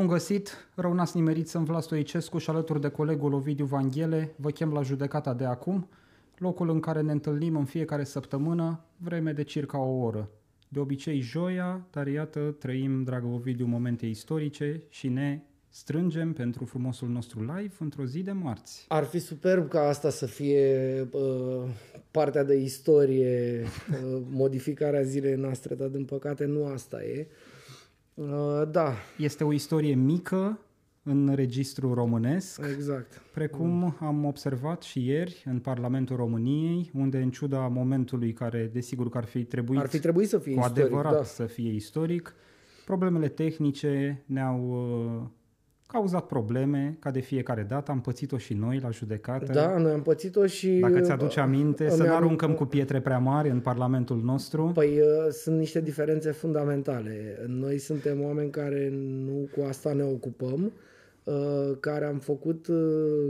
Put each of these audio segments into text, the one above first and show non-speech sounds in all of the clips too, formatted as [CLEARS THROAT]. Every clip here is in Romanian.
Bun găsit! Rău n-ați nimerit să Vlad Stoicescu și alături de colegul Ovidiu Vanghele vă chem la judecata de acum, locul în care ne întâlnim în fiecare săptămână, vreme de circa o oră. De obicei joia, dar iată, trăim, dragă Ovidiu, momente istorice și ne strângem pentru frumosul nostru live într-o zi de marți. Ar fi superb ca asta să fie uh, partea de istorie, uh, modificarea zilei noastre, dar din păcate nu asta e. Uh, da. Este o istorie mică în registru românesc, Exact. precum am observat și ieri în Parlamentul României, unde în ciuda momentului care desigur că ar fi trebuit Ar fi trebuit să fie cu istoric, adevărat da. să fie istoric, problemele tehnice ne-au uh, cauzat probleme, ca de fiecare dată, am pățit-o și noi la judecată. Da, noi am pățit-o și... Dacă ți-aduce aminte, îmi să nu am- aruncăm cu pietre prea mari în Parlamentul nostru. Păi uh, sunt niște diferențe fundamentale. Noi suntem oameni care nu cu asta ne ocupăm, uh, care am făcut uh,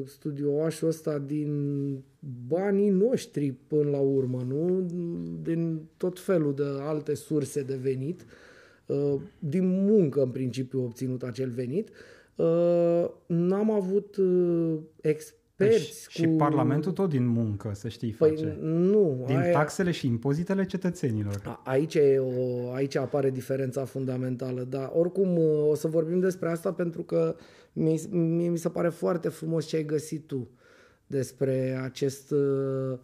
studioașul ăsta din banii noștri până la urmă, nu? Din tot felul de alte surse de venit. Uh, Din muncă, în principiu, obținut acel venit. Uh, N-am avut uh, experți și cu... Parlamentul tot din muncă, să știi, Păi face. nu. Din aia- taxele și impozitele cetățenilor. a- Aici, e o, aici apare diferența fundamentală, dar oricum o să vorbim despre asta pentru că mie, mie mi se pare foarte frumos ce ai găsit tu despre acest, uh,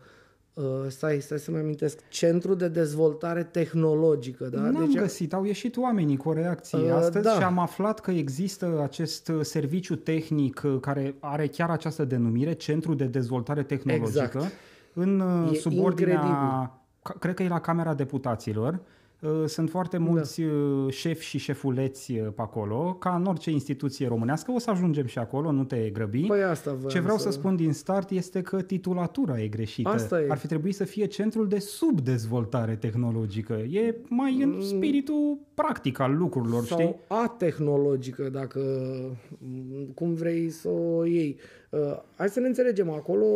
uh, stai, stai să-mi amintesc, Centru de Dezvoltare Tehnologică. Da? N-am găsit, au ieșit oamenii cu o reacție Uh, astăzi da. și am aflat că există acest uh, serviciu tehnic uh, care are chiar această denumire, Centru de Dezvoltare Tehnologică, Exact. în uh, E subordinea, incredibil. ca- cred că e la Camera Deputaților, Uh, sunt foarte mulți da. șefi și șefuleți uh, pe acolo, ca în orice instituție românească, o să ajungem și acolo, nu te grăbi. Păi asta voiam Ce vreau să... să spun din start este că titulatura e greșită. Asta e. Ar fi trebuit să fie centrul de subdezvoltare tehnologică. E mai în spiritul practic al lucrurilor, sau știi? atehnologică, dacă m, cum vrei să o iei. Uh, hai să ne înțelegem. Acolo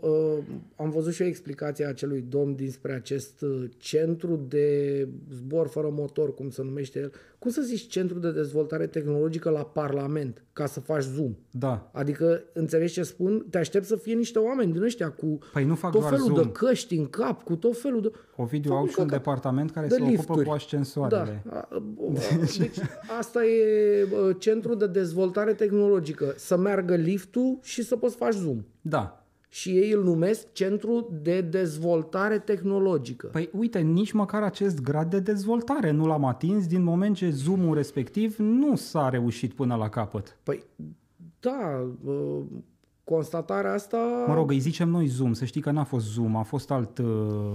uh, am văzut și o explicație a acelui domn dinspre acest uh, centru de zbor fără motor, cum se numește el. Cum să zici centru de dezvoltare tehnologică la Parlament, ca să faci Zoom? Da. Adică, înțelegi ce spun? Te aștept să fie niște oameni din ăștia cu Păi nu fac tot doar felul Zoom. de căști în cap, cu tot felul de... Ovidiu Fac au un și un căcat. departament care de se ocupă lifturi. cu ascensoarele. Da. A, [LAUGHS] Deci, asta e bă, centrul de dezvoltare tehnologică. Să meargă liftul și să poți faci Zoom. Da. Și ei îl numesc centru de dezvoltare tehnologică. Păi uite, nici măcar acest grad de dezvoltare nu l-am atins din moment ce zoom-ul respectiv nu s-a reușit până la capăt. Păi, da, bă, constatarea asta... Mă rog, îi zicem noi zoom, să știi că n-a fost zoom, a fost alt... uh,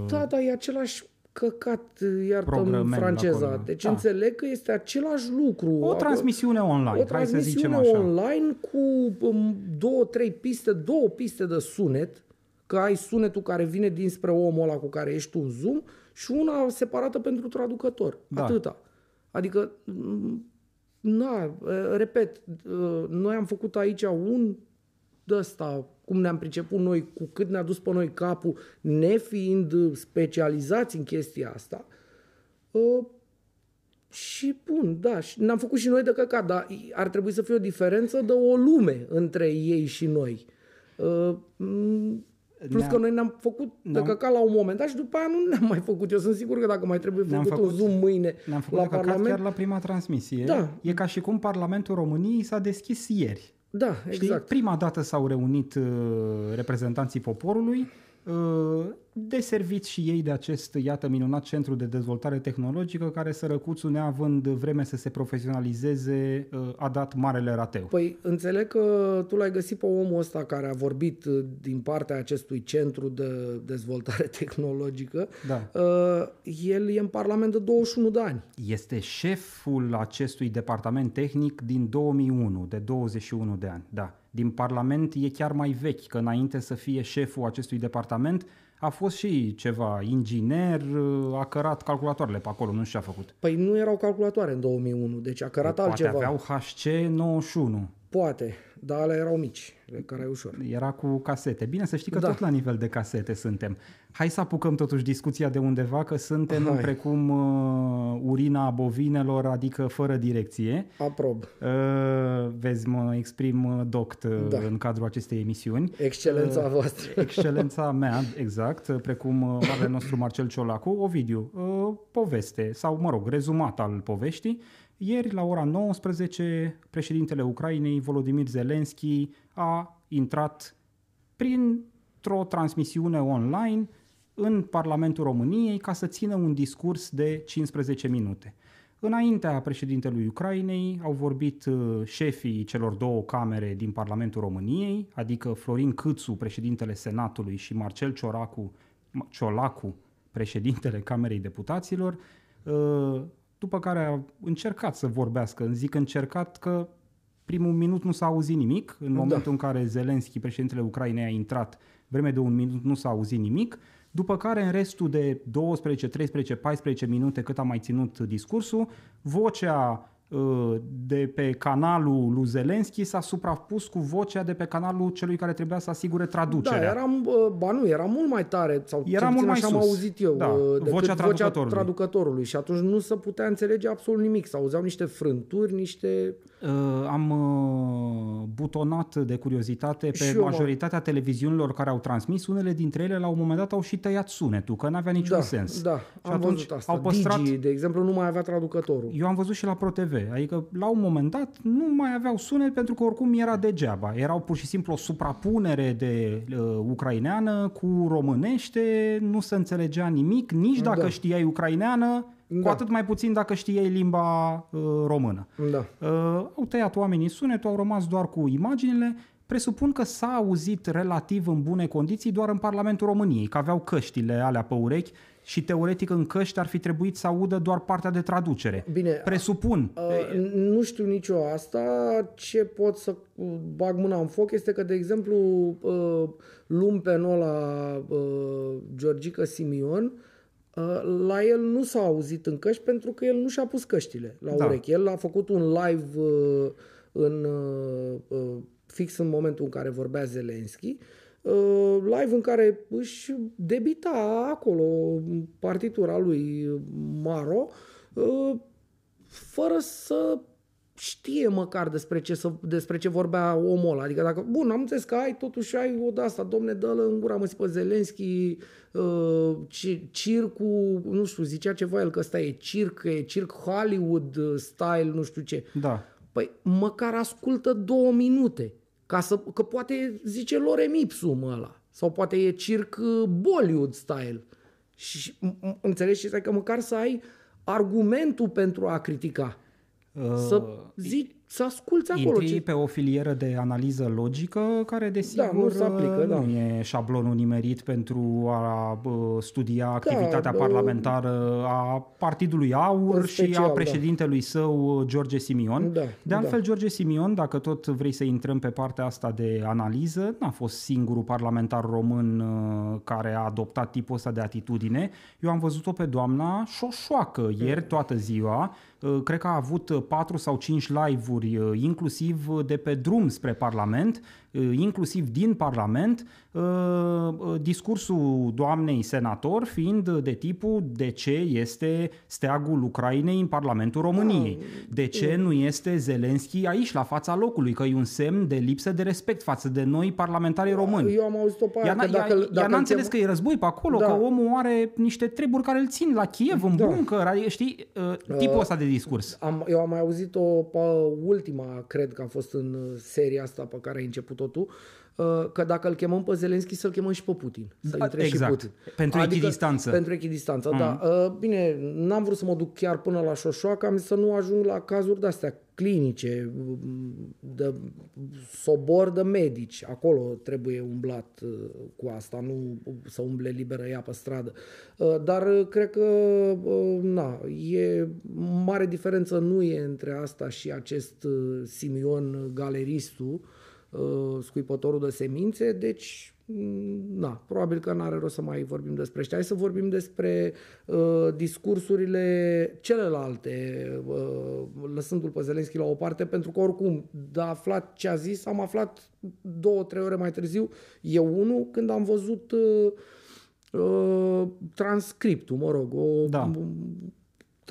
Da, da, e același căcat, iartă Programel franceza. acolo. Deci Da. înțeleg că este același lucru. O Acolo- transmisiune online, o hai să zicem transmisiune așa. online cu um, două, trei piste, două piste de sunet, că ai sunetul care vine dinspre omul ăla cu care ești tu în Zoom și una separată pentru traducător. Da. Atâta. Adică, m, na, uh, repet, uh, noi am făcut aici un de ăsta, cum ne-am priceput noi, cu cât ne-a dus pe noi capul, nefiind specializați în chestia asta, uh, și bun, da, și ne-am făcut și noi de căcat, dar ar trebui să fie o diferență de o lume între ei și noi. Uh, m, Plus Ne-am- că noi ne-am făcut de ne-am- căcat la un moment dat și după aia nu ne-am mai făcut. Eu sunt sigur că dacă mai trebuie Ne-am făcut, un făcut- Zoom mâine Ne-am făcut la de căcat Parlament, chiar la prima transmisie. Da. E ca și cum Parlamentul României s-a deschis ieri. Da, Știi? exact. Prima dată s-au reunit uh, reprezentanții poporului, uh, deserviți și ei de acest, iată, minunat centru de dezvoltare tehnologică, care sărăcuțul, neavând vreme să se profesionalizeze, uh, a dat marele rateu. Păi înțeleg că tu l-ai găsit pe omul ăsta care a vorbit uh, din partea acestui centru de dezvoltare [LAUGHS] tehnologică. Da. Uh, El e în Parlament de 21 de ani. Este șeful acestui departament tehnic din 2001, de 21 de ani. Da. Din Parlament e chiar mai vechi, că înainte să fie șeful acestui departament, a fost și ceva inginer, a cărat calculatoarele pe acolo, nu știu ce a făcut. Păi nu erau calculatoare în 2001, deci a cărat Poate altceva. aveau HC91. Poate. Dar alea erau mici, care ai ușor. Era cu casete. Bine să știi că Da. tot la nivel de casete suntem. Hai să apucăm totuși discuția de undeva, că suntem Hai. precum uh, urina bovinelor, adică fără direcție. Aprob. Uh, vezi, mă exprim uh, doct uh, Da. în cadrul acestei emisiuni. Excelența voastră. [LAUGHS] Excelența mea, exact, uh, precum uh, marele nostru Marcel Ciolacu. Ovidiu, uh, poveste, sau mă rog, rezumat al poveștii. Ieri, la ora 19, președintele Ucrainei, Volodymyr Zelensky, a intrat printr-o transmisiune online în Parlamentul României ca să țină un discurs de 15 minute. Înaintea președintelui Ucrainei au vorbit uh, șefii celor două camere din Parlamentul României, adică Florin Câțu, președintele Senatului, și Marcel Cioracu, Ciolacu, președintele Camerei Deputaților, uh, după care a încercat să vorbească. Zic încercat că primul minut nu s-a auzit nimic. În momentul în care Zelenski, președintele Ucrainei, a intrat, vreme de un minut nu s-a auzit nimic. După care, în restul de 12, 13, 14 minute cât a mai ținut discursul, vocea uh, de pe canalul lui Zelenski s-a suprapus cu vocea de pe canalul celui care trebuia să asigure Da, traducerea. era, uh, ba nu, era mult mai tare, sau Era cel mult puțin mai așa am sus. auzit eu, Da, uh, decât vocea traducătorului. traducătorului. Și atunci nu se putea înțelege absolut nimic. Se auzeau niște frânturi, niște... Uh, am uh, butonat de curiozitate Și pe eu m-am- majoritatea televiziunilor care au transmis. Unele dintre ele la un moment dat au și tăiat sunetul, că n-avea niciun da, sens. da, Și am atunci văzut asta. au păstrat... Digi, de exemplu, nu mai avea traducătorul. Eu am văzut și la ProTV, adică la un moment dat nu mai aveau sunet pentru că oricum era degeaba. Erau pur și simplu o suprapunere de uh, ucraineană cu românește, nu se înțelegea nimic, nici dacă Da. știai ucraineană, cu Da. atât mai puțin dacă știai limba uh, română. Da. Uh, au tăiat oamenii sunetul, au rămas doar cu imaginile. Presupun că s-a auzit relativ în bune condiții doar în Parlamentul României, că aveau căștile alea pe urechi și teoretic în căști ar fi trebuit să audă doar partea de traducere. Bine, Presupun. Uh, nu știu nici eu asta. Ce pot să uh, bag mâna în foc este că, de exemplu, uh, lumpenul ăla uh, Georgica Simion, uh, la el nu s-a auzit în căști pentru că el nu și-a pus căștile la Da. urechi. El a făcut un live uh, în, uh, uh, fix în momentul în care vorbea Zelensky, uh, live în care își debita acolo partitura lui Maro, uh, fără să știe măcar despre ce, să, despre ce vorbea omul ăla. Adică dacă, bun, am înțeles că ai, totuși ai o de asta, domne, dă în gura, mă pe Zelenski, uh, ci- circul, nu știu, zicea ceva el că ăsta e circ, că e circ Hollywood uh, style, nu știu ce. Da. Păi măcar ascultă două minute, ca să, că poate zice Lorem Ipsum ăla, sau poate e circ uh, Bollywood style. Și m- m- înțelegi și că măcar să ai argumentul pentru a critica. Să zici, să asculți acolo. Intri Ce... pe o filieră de analiză logică care, desigur, Da, nu se aplică, da. nu e șablonul nimerit pentru a bă, studia activitatea bă, parlamentară a Partidului Aur în și special, a da. președintelui său, George Simion. Da, de altfel, da. George Simion, dacă tot vrei să intrăm pe partea asta de analiză, n-a fost singurul parlamentar român uh, care a adoptat tipul ăsta de atitudine. Eu am văzut-o pe doamna Șoșoacă ieri toată ziua. Uh, Cred că a avut 4 sau 5 live-uri, uh, inclusiv de pe drum spre Parlament, uh, inclusiv din Parlament, uh, uh, discursul doamnei senator fiind de tipul de ce este steagul Ucrainei în Parlamentul României, de ce nu este Zelenski aici, la fața locului, că e un semn de lipsă de respect față de noi parlamentarii români. Eu am auzit-o pe aia, Ea, n-a- că dacă, ea, dacă ea n-a îl înțeles chem- că e război pe acolo, Da. că omul are niște treburi care îl țin la Kiev, în Da. bunker, adică, știi, uh, tipul ăsta de discurs. Am, eu am mai auzit-o pe ultima, cred că a fost în uh, seria asta pe care ai început-o tu, uh, că dacă îl chemăm pe Zelenski, să-l chemăm și pe Putin. Să Da, intre și exact. Putin. Pentru echidistanță. Pentru echidistanță, da. Uh, Bine, n-am vrut să mă duc chiar până la șoșoacă, am zis să nu ajung la cazuri de-astea clinice, de sobor de medici. Acolo trebuie umblat uh, cu asta, nu să umble liberă ea pe stradă. Uh, Dar uh, cred că, uh, na, e mare diferență nu e între asta și acest uh, Simion galeristul, uh, scuipătorul de semințe, deci mm, na, probabil că n-are rost să mai vorbim despre ăștia. Hai să vorbim despre uh, discursurile celelalte, uh, lăsându-l pe Zelenski la o parte, pentru că oricum, de aflat ce a zis, am aflat două, trei ore mai târziu, eu unul, când am văzut uh, uh, transcriptul, mă rog, o, Da.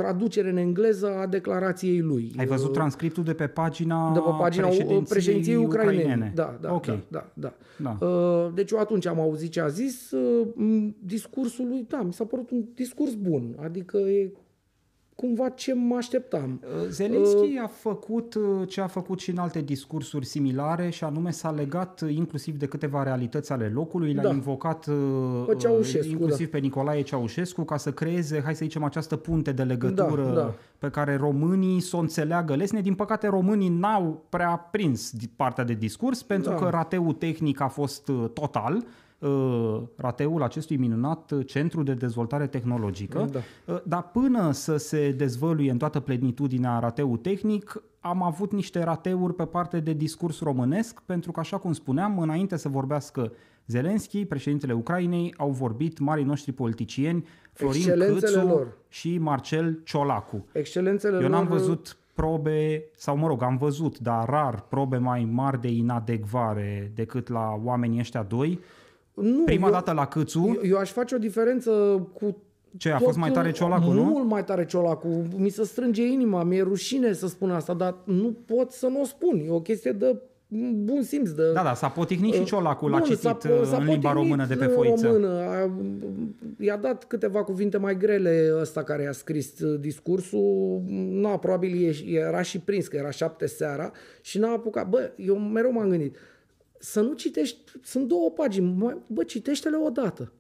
Traducere în engleză a declarației lui. Ai văzut transcriptul de pe pagina, de pe pagina președinției, președinției ucrainene. Da, da, ok. da, da, da. Da. Uh, Deci eu atunci am auzit ce a zis, uh, m, discursul lui, da, mi s-a părut un discurs bun, adică e cumva ce mă așteptam. Zelenski a făcut uh, ce a făcut și în alte discursuri similare și anume s-a legat uh, inclusiv de câteva realități ale locului, l-a Da. invocat uh, Pe Ceaușescu, inclusiv da. pe Nicolae Ceaușescu ca să creeze, hai să zicem, această punte de legătură Da, da. pe care românii să o înțeleagă lesne. Din păcate românii n-au prea prins di- partea de discurs pentru Da. că rateul tehnic a fost uh, total. Uh, Rateul acestui minunat uh, centru de dezvoltare tehnologică. Da. Uh, Dar până să se dezvăluie în toată plenitudinea rateul tehnic, am avut niște rateuri pe parte de discurs românesc, pentru că, așa cum spuneam, înainte să vorbească Zelenski, președintele Ucrainei, au vorbit marii noștri politicieni, Florin Excelențele Câțu lor. și Marcel Ciolacu. Excelențele Eu n-am lor, văzut probe, sau mă rog, am văzut, dar rar, probe mai mari de inadecvare decât la oamenii ăștia doi. Nu, Prima eu, dată la Câțu, eu, eu aș face o diferență cu ce, a tot- fost mai tare Ciolacu, nu? Mult mai tare Ciolacu. Mi se strânge inima, mi-e rușine să spun asta, dar nu pot să nu o spun. E o chestie de bun simț. De, Da, da, s-a potihnit și Ciolacu, l-a Bun, citit s-a- uh, s-a în limba potrivit română de pe în foiță. Română. A, i-a dat câteva cuvinte mai grele ăsta care i-a scris uh, discursul. Na, probabil e- era și prins, că era șapte seara și n-a apucat. Bă, eu mereu m-am gândit, să nu citești, sunt două pagini, mai- bă, citește-le odată.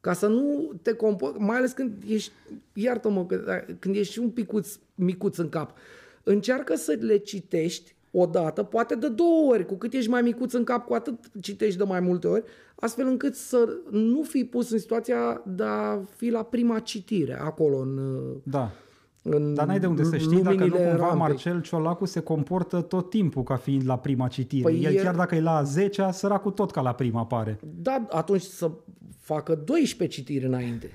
Ca să nu te compo- mai ales când ești, iartă-mă, că- când ești și un picuț micuț în cap, încearcă să le citești odată, poate de două ori, cu cât ești mai micuț în cap, cu atât citești de mai multe ori, astfel încât să nu fii pus în situația de a fi la prima citire, acolo în, Da. În Dar n-ai de unde să știi dacă nu luminile cumva rampei. Marcel Ciolacu se comportă tot timpul ca fiind la prima citire. Păi El e- chiar dacă e la 10 săracul tot ca la prima pare. Da, atunci să facă 12 citiri înainte.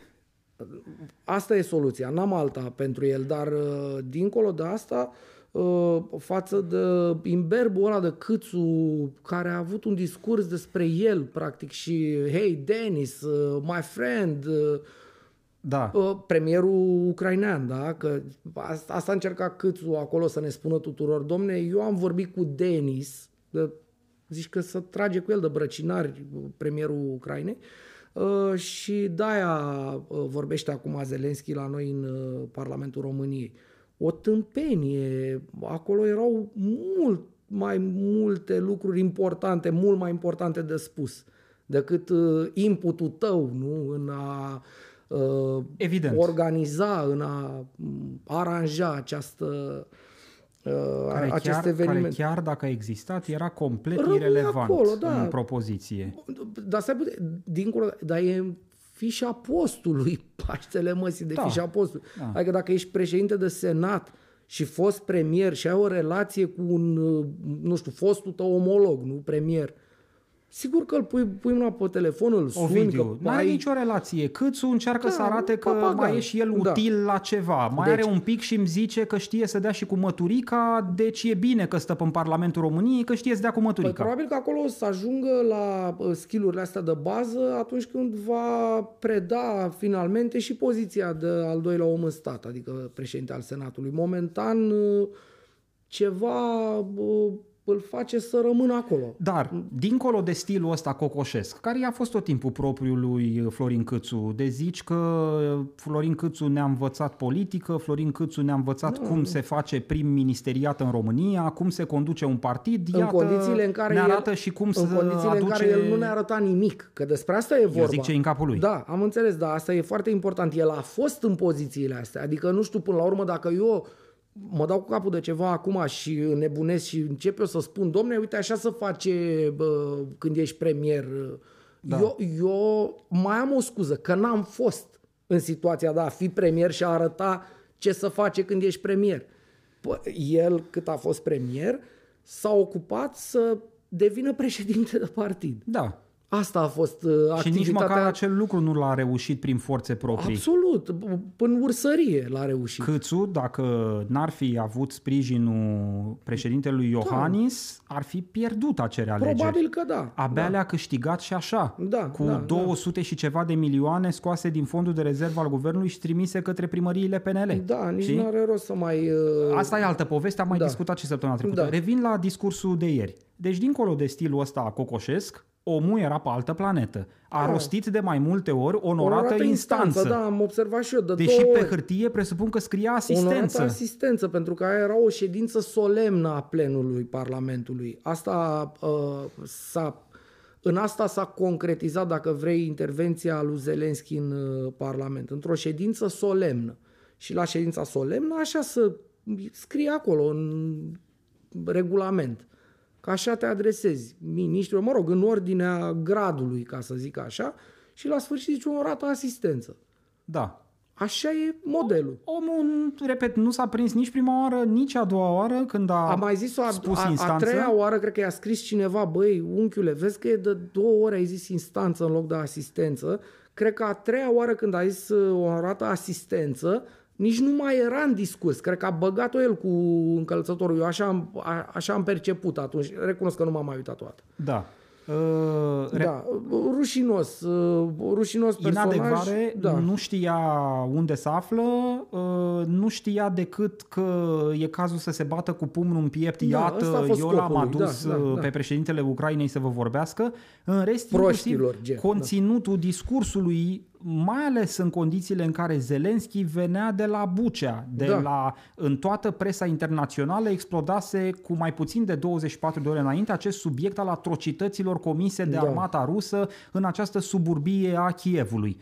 Asta e soluția, n-am alta pentru el, dar uh, dincolo de asta, uh, față de imberbul ăla de Câțu, care a avut un discurs despre el, practic, și hey, Denis, uh, my friend, uh, Da. uh, premierul ucrainean, da? Că asta, asta încerca Câțu acolo să ne spună tuturor, domne, eu am vorbit cu Denis, de, zici că să trage cu el de brăcinari premierul Ucrainei, uh, și de-aia uh, vorbește acum Zelenski la noi în uh, Parlamentul României. O tâmpenie, acolo erau mult mai multe lucruri importante, mult mai importante de spus decât uh, inputul tău nu? în a uh, Evident. organiza, în a m, aranja această, uh, Care acest chiar, eveniment. care chiar dacă a existat era complet Rămâne irelevant acolo, da. în propoziție. Dar stai puțin, dincolo, dar e fișa postului, [LAUGHS] Paștele măsii de Da. fișa postului. Da. Adică dacă ești președinte de senat și fost premier și ai o relație cu un, uh, nu știu, fostul tău omolog, nu premier, sigur că îl pui, pui mâna pe telefon, îl suni, Ovidiu, că nu are ai... nicio relație. Câțu încearcă Da, să arate că papagal. mai e și el Da. util la ceva. Mai Deci- are un pic și îmi zice că știe să dea și cu măturica, deci e bine că stă în Parlamentul României, că știe să dea cu Păi măturica. probabil că acolo o să ajungă la uh, skill-urile astea de bază atunci când va preda finalmente și poziția de al doilea om în stat, adică președinte al Senatului. Momentan uh, ceva uh, îl face să rămână acolo. Dar, dincolo de stilul ăsta cocoșesc, care i-a fost tot timpul propriul lui Florin Câțu, de zici că Florin Câțu ne-a învățat politică, Florin Câțu ne-a învățat cum se face prim-ministeriat în România, cum se conduce un partid, în iată, condițiile în care ne el, arată și cum în să condițiile aduce... în care el nu ne arăta nimic, că despre asta e vorba. Eu zic ce e în capul lui. Da, am înțeles, dar asta e foarte important. El a fost în pozițiile astea. Adică, nu știu, până la urmă, dacă eu mă dau cu capul de ceva acum și nebunesc și încep eu să spun, domne, uite, așa se face bă, când ești premier. Da. Eu, eu mai am o scuză, că n-am fost în situația de a fi premier și a arăta ce să face când ești premier. Pă, el, cât a fost premier, s-a ocupat să devină președinte de partid. Da. Asta a fost uh, Și activitatea... nici măcar acel lucru nu l-a reușit prin forțe proprii. Absolut, până ursărie l-a reușit. Câțu, dacă n-ar fi avut sprijinul președintelui Iohannis, ar fi pierdut acele alegeri. Probabil că da. Abia da. le-a câștigat și așa, Da, cu da, 200 și ceva de milioane scoase din fondul de rezervă al guvernului și trimise către primăriile PNL. Da, nici Știi? nu are rost să mai... uh, Asta e altă poveste, am mai Da. discutat și săptămâna trecută. Da. Revin la discursul de ieri. Deci, dincolo de stilul ăsta cocoșesc, omul era pe altă planetă. A Da. rostit de mai multe ori onorată, onorată instanță. Da, am observat și eu. De Deși două pe ori. hârtie presupun că scria Onorată asistență. asistență, pentru că aia era o ședință solemnă a plenului Parlamentului. Asta uh, s-a, în asta s-a concretizat, dacă vrei, intervenția lui Zelenski în uh, Parlament. Într-o ședință solemnă. Și la ședința solemnă așa să scrie acolo în regulament. Că așa te adresezi ministrul, mă rog, în ordinea gradului, ca să zic așa, și la sfârșit zici onorată asistență. Da. Așa e modelul. Omul, repet, nu s-a prins nici prima oară, nici a doua oară când a, A mai zis-o a, spus a, a instanță. treia oară, cred că i-a scris cineva, băi, unchiule, vezi că e de două ori ai zis instanță în loc de asistență. Cred că a treia oară când a zis uh, onorată asistență, nici nu mai era în discurs. Cred că a băgat-o el cu încălțătorul. Eu așa am, a, așa am perceput atunci. Recunosc că nu m-am mai uitat toată. Da. Uh, re- Da, rușinos, uh, rușinos personaj. Inadecvare, da. nu știa unde se află, uh, nu știa decât că e cazul să se bată cu pumnul în piept. Da, ăsta a Iată, fost eu l-am scopul lui, adus da, da, uh, da. pe președintele Ucrainei să vă vorbească. În rest, Proștilor, inclusiv gen, conținutul discursului, mai ales în condițiile în care Zelenski venea de la Bucea, de Da. la, în toată presa internațională explodase cu mai puțin de 24 de ore înainte acest subiect al atrocităților comise de Da. armata rusă în această suburbie a Chievului.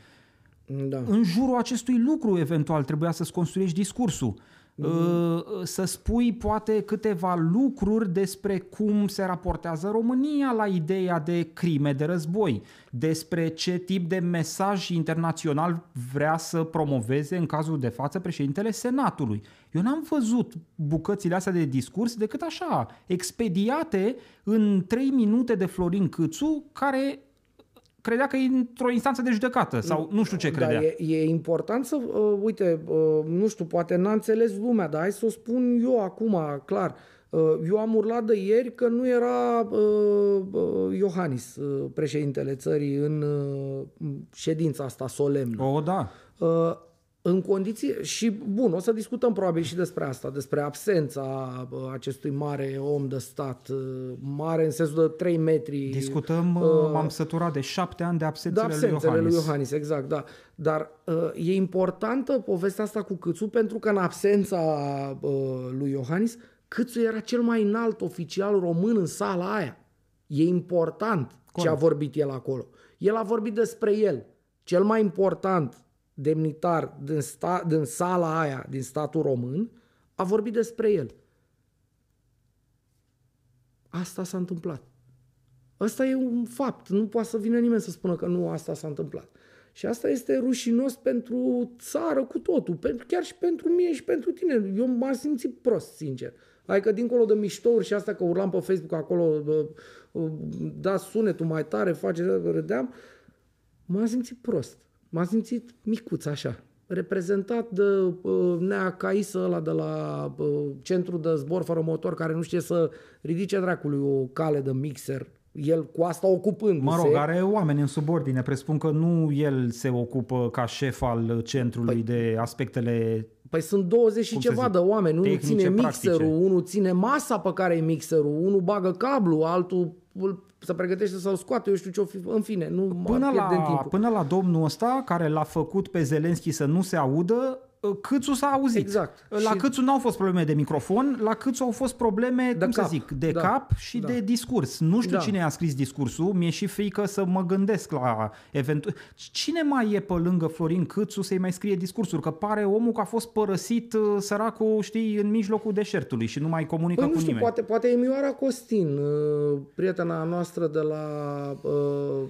Da. În jurul acestui lucru, eventual, trebuia să-ți construiești discursul. Uh, Să spui poate câteva lucruri despre cum se raportează România la ideea de crime de război, despre ce tip de mesaj internațional vrea să promoveze în cazul de față președintele Senatului. Eu n-am văzut bucățile astea de discurs decât așa, expediate în 3 minute de Florin Câțu, care credea că e într-o instanță de judecată sau nu știu ce credea. Dar e, e important să, uh, uite, uh, nu știu, poate n-a înțeles lumea, dar hai să o spun eu acum, clar. Uh, eu am urlat de ieri că nu era uh, uh, Iohannis, uh, președintele țării, în uh, ședința asta solemnă. O, da. Uh, în condiții, și bun, o să discutăm probabil și despre asta, despre absența uh, acestui mare om de stat, uh, mare în sensul de 3 metri. Discutăm, uh, m-am săturat de șapte ani de Da, absențele, absențele lui Iohannis. lui Iohannis, exact, da. Dar uh, e importantă povestea asta cu Câțu pentru că în absența uh, lui Iohannis, Câțu era cel mai înalt oficial român în sala aia. E important ce a vorbit el acolo. El a vorbit despre el. Cel mai important demnitar din, sta, din sala aia, din statul român, a vorbit despre el. Asta s-a întâmplat. Ăsta e un fapt. Nu poate să vină nimeni să spună că nu asta s-a întâmplat. Și asta este rușinos pentru țară cu totul, pentru, chiar și pentru mine și pentru tine. Eu m-am simțit prost, sincer. Adică dincolo de miștouri și asta că urlam pe Facebook acolo, bă, bă, da sunetul mai tare, face, râdeam, m-am simțit prost. M-am simțit micuț așa, reprezentat de uh, Nea Caisă ăla de la uh, centru de zbor fără motor care nu știe să ridice dracului o cale de mixer, el cu asta ocupându-se. Mă rog, are oameni în subordine. Presupun că nu el se ocupă ca șef al centrului păi, de aspectele... Păi sunt 20 și Cum să ceva zic, de oameni. Unul tehnice, ține practice. mixerul, unul ține masa pe care e mixerul, unul bagă cablu, altul îl- se pregătește să-l scoată, eu știu ce o fi. În fine, nu Până mă pierd în la, timpul. până la domnul ăsta, care l-a făcut pe Zelenski să nu se audă, Câțu s-a auzit. Exact. La Și- Câțu n-au fost probleme de microfon, la Câțu au fost probleme, De cum să cap. zic, de Da. cap și Da. de discurs. Nu știu Da. cine a scris discursul, mi-e și frică să mă gândesc la eventual... Cine mai e pe lângă Florin Câțu să-i mai scrie discursuri? Că pare omul că a fost părăsit uh, săracul, știi, în mijlocul deșertului și nu mai comunică Păi cu nu știu, nimeni. poate, poate e Mioara Costin, uh, prietena noastră de la uh,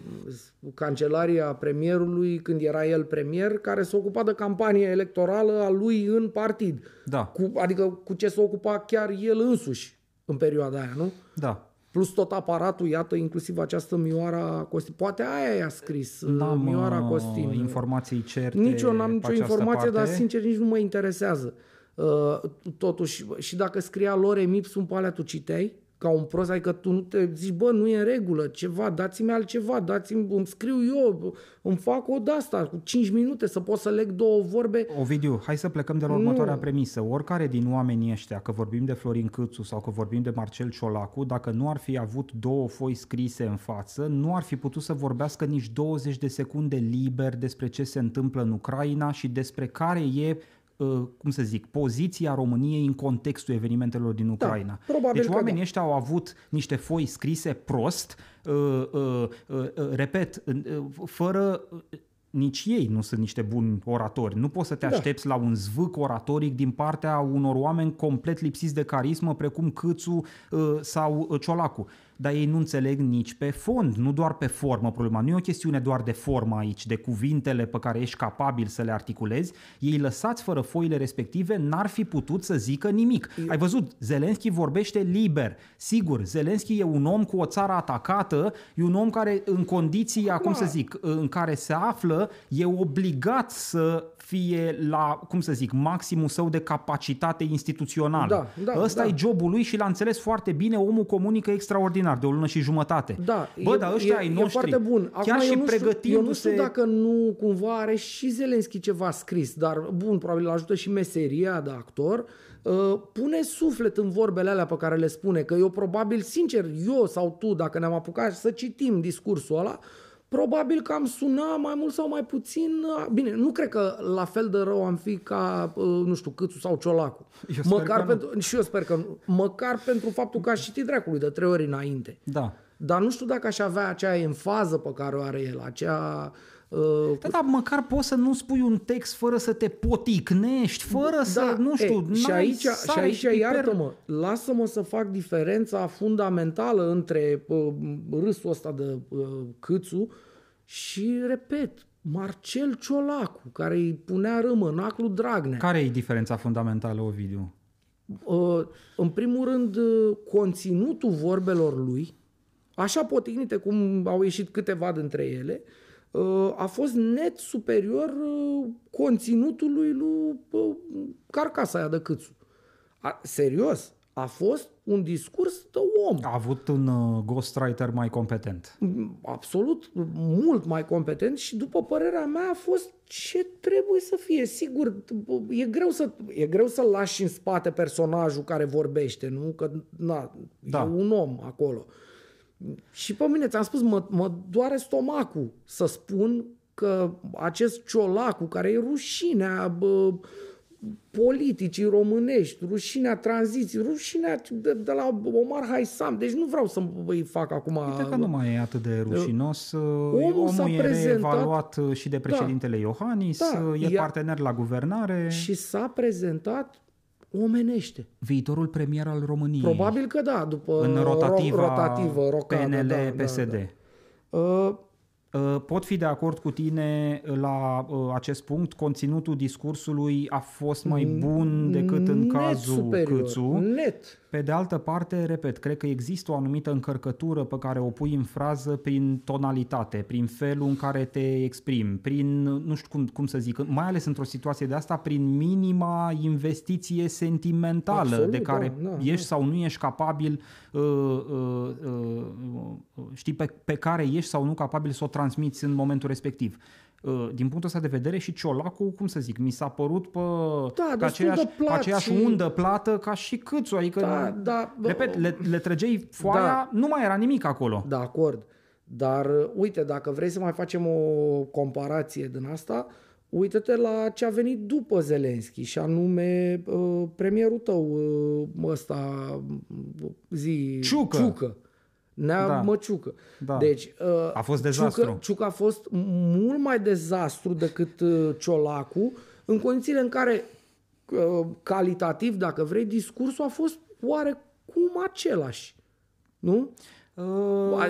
cancelaria premierului, când era el premier, care se ocupa de campanie electorală a lui în partid. Da, Cu, adică cu ce se ocupa chiar el însuși în perioada aia, nu? da. Plus tot aparatul, iată, inclusiv această Mioara Costin. Poate aia i-a scris, N-am Mioara uh, Costin. informații certe Nici eu n-am pe nicio această informație, parte. dar sincer nici nu mă interesează. Uh, totuși, și dacă scria lor Mipsum pe alea, tu citeai? Ca un prost, adică tu nu te zici, bă, nu e în regulă, ceva, dați-mi altceva, dați-mi, îmi scriu eu, îmi fac o de-asta, cu 5 minute, să pot să leg două vorbe. Ovidiu, hai să plecăm de la următoarea premisă. Oricare din oamenii ăștia, că vorbim de Florin Câțu sau că vorbim de Marcel Ciolacu, dacă nu ar fi avut două foi scrise în față, nu ar fi putut să vorbească nici 20 de secunde liber despre ce se întâmplă în Ucraina și despre care e uh, cum să zic, poziția României în contextul evenimentelor din Ucraina. probabil deci că oamenii da. ăștia au avut niște foi scrise prost, uh, uh, uh, uh, repet, uh, uh, fără uh, nici ei nu sunt niște buni oratori. Nu poți să te Da. aștepți la un zvâc oratoric din partea unor oameni complet lipsiți de carismă, precum Câțu uh, sau uh, Ciolacu. Dar ei nu înțeleg nici pe fond, nu doar pe formă problema. Nu e o chestiune doar de formă aici, de cuvintele pe care ești capabil să le articulezi. Ei lăsați fără foile respective n-ar fi putut să zică nimic. Ai văzut, Zelenski vorbește liber. Sigur, Zelenski e un om cu o țară atacată, e un om care în condiții, cum să zic, în care se află, e obligat să fie la, cum să zic, maximul său de capacitate instituțională. Da, da, Ăsta da. e jobul lui și l-a înțeles foarte bine, omul comunică extraordinar, de o lună și jumătate. Da, Bă, e, dar ăștia e, ai e noștri, foarte bun. chiar Acum, și eu nu știu, eu nu pregătindu-se... știu dacă nu cumva are și Zelenski ceva scris, dar bun, probabil îl ajută și meseria de actor. Uh, pune suflet în vorbele alea pe care le spune, că eu probabil, sincer, eu sau tu, dacă ne-am apucat să citim discursul ăla, probabil că am suna mai mult sau mai puțin... uh, Bine, nu cred că la fel de rău am fi ca, uh, nu știu, Câțu sau Ciolacu. Eu sper Măcar că nu. pentru, și eu sper că nu. Măcar pentru faptul că aș citi dracului de trei ori înainte. Da. Dar nu știu dacă aș avea acea enfază pe care o are el, acea... Uh, Da, dar măcar poți să nu spui un text fără să te poticnești, fără să, nu știu, Da, e, și n-ai aici, și sare aici piper. iartă-mă, lasă-mă să fac diferența fundamentală între uh, râsul ăsta de uh, Câțu și, repet, Marcel Ciolacu, care îi punea râmănaclu Dragnea. Care e diferența fundamentală, Ovidiu? Uh, în primul rând, uh, conținutul vorbelor lui, așa potignite cum au ieșit câteva dintre ele, uh, a fost net superior uh, conținutului lui uh, carcasa aia de Câțu. A, serios, a fost un discurs de om. A avut un uh, ghostwriter mai competent. absolut mult mai competent și după părerea mea a fost ce trebuie să fie. Sigur, e greu, să, e greu să lași în spate personajul care vorbește, nu? Că na, Da. e un om acolo. Și pe mine, ți-am spus, mă, mă doare stomacul să spun că acest ciolacu, care e rușinea bă, politicii românești, rușinea tranziției, rușinea de, de la Omar Haisam. Deci nu vreau să îi fac acum... Uite că nu mai e atât de rușinos. Omul Omul, s-a e prezentat- evaluat și de președintele Iohannis, Da, e ea- partener la guvernare, și s-a prezentat omenește. viitorul premier al României. Probabil că da, după în rotativa, ro- rotativă rocadă, PNL, da, da, PSD. Da. Uh, Uh, Pot fi de acord cu tine la uh, acest punct. Conținutul discursului a fost mai bun decât în net cazul superior, Câțu. Net. Pe de altă parte, repet, cred că există o anumită încărcătură pe care o pui în frază prin tonalitate, prin felul în care te exprimi, prin, nu știu cum, cum să zic, mai ales într-o situație de asta, prin minima investiție sentimentală Absolut, de care da, da, ești da. sau nu ești capabil, uh, uh, uh, uh, știi, pe, pe care ești sau nu capabil să o transmiți în momentul respectiv. Uh, Din punctul ăsta de vedere și Ciolacu, cum să zic, mi s-a părut pe, Da, pe, destul aceeași, de pe plat aceeași și- undă plată ca și Câțu, adică Da, da, bă, Repet, le, le trăgeai foaia, Da. nu mai era nimic acolo. De acord. Dar, uh, uite, dacă vrei să mai facem o comparație din asta, uită-te la ce a venit după Zelenski și anume uh, premierul tău, uh, ăsta, uh, zi... Ciucă. Ciucă. Nea Da. Măciucă. Da. Deci, uh, A fost dezastru. Ciucă, Ciucă a fost mult mai dezastru decât uh, Ciolacu, în condițiile în care, uh, calitativ, dacă vrei, discursul a fost oarecum același. Nu? Uh,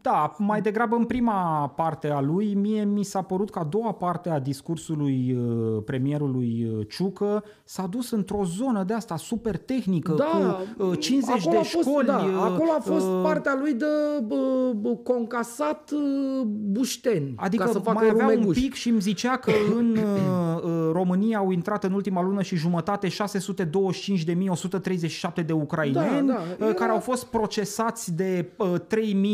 da, mai degrabă în prima parte a lui, mie mi s-a părut că a doua parte a discursului uh, premierului uh, Ciucă s-a dus într-o zonă de asta super tehnică, da, cu 50 de fost, școli. Da, acolo a fost uh, partea lui de uh, concasat uh, bușteni. Adică ca să facă mai avea rumeguș. un pic și îmi zicea că [COUGHS] în uh, România au intrat în ultima lună și jumătate 625.137 de ucraineni Da, da, uh, care era- au fost procesați de uh,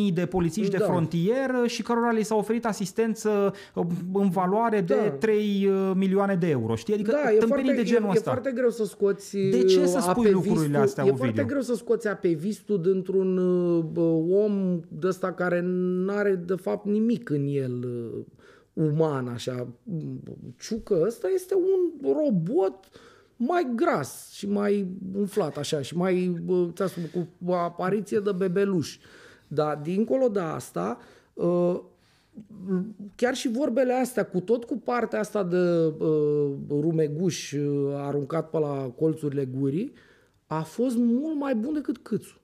3.000 de polițiști de Da. frontieră și cărora li s-a oferit asistență uh, în valoare de Da. 3 uh, milioane de euro. Știi? Adică Da, e tâmpenii foarte, de genul e, ăsta. e foarte greu să scoți De ce să uh, spui lucrurile apevistul- astea, E Ovidiu? foarte greu să scoți apevistul dintr-un uh, om de ăsta care nu are de fapt nimic în el uh, uman, așa. Ciucă ăsta este un robot mai gras și mai umflat așa și mai uh, ți-am spus, cu apariție de bebeluș. Dar dincolo de asta, uh, chiar și vorbele astea, cu tot cu partea asta de uh, rumeguș uh, aruncat pe la colțurile gurii, a fost mult mai bun decât Câțu.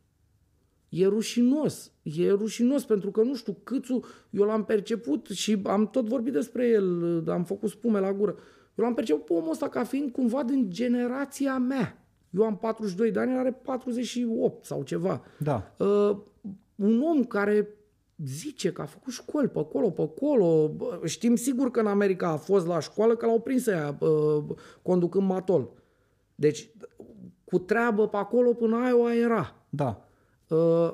E rușinos. E rușinos pentru că, nu știu, Câțu, eu l-am perceput și am tot vorbit despre el, uh, am făcut spume la gură. Eu l-am perceput pe omul ăsta ca fiind cumva din generația mea. Eu am 42 de ani, el are 48 sau ceva. Da. Uh, un om care zice că a făcut școli pe acolo, pe acolo. Bă, Știm sigur că în America a fost la școală, că l-au prins aia uh, conducând matol. Deci, cu treabă pe acolo până Iowa era. Da. Uh,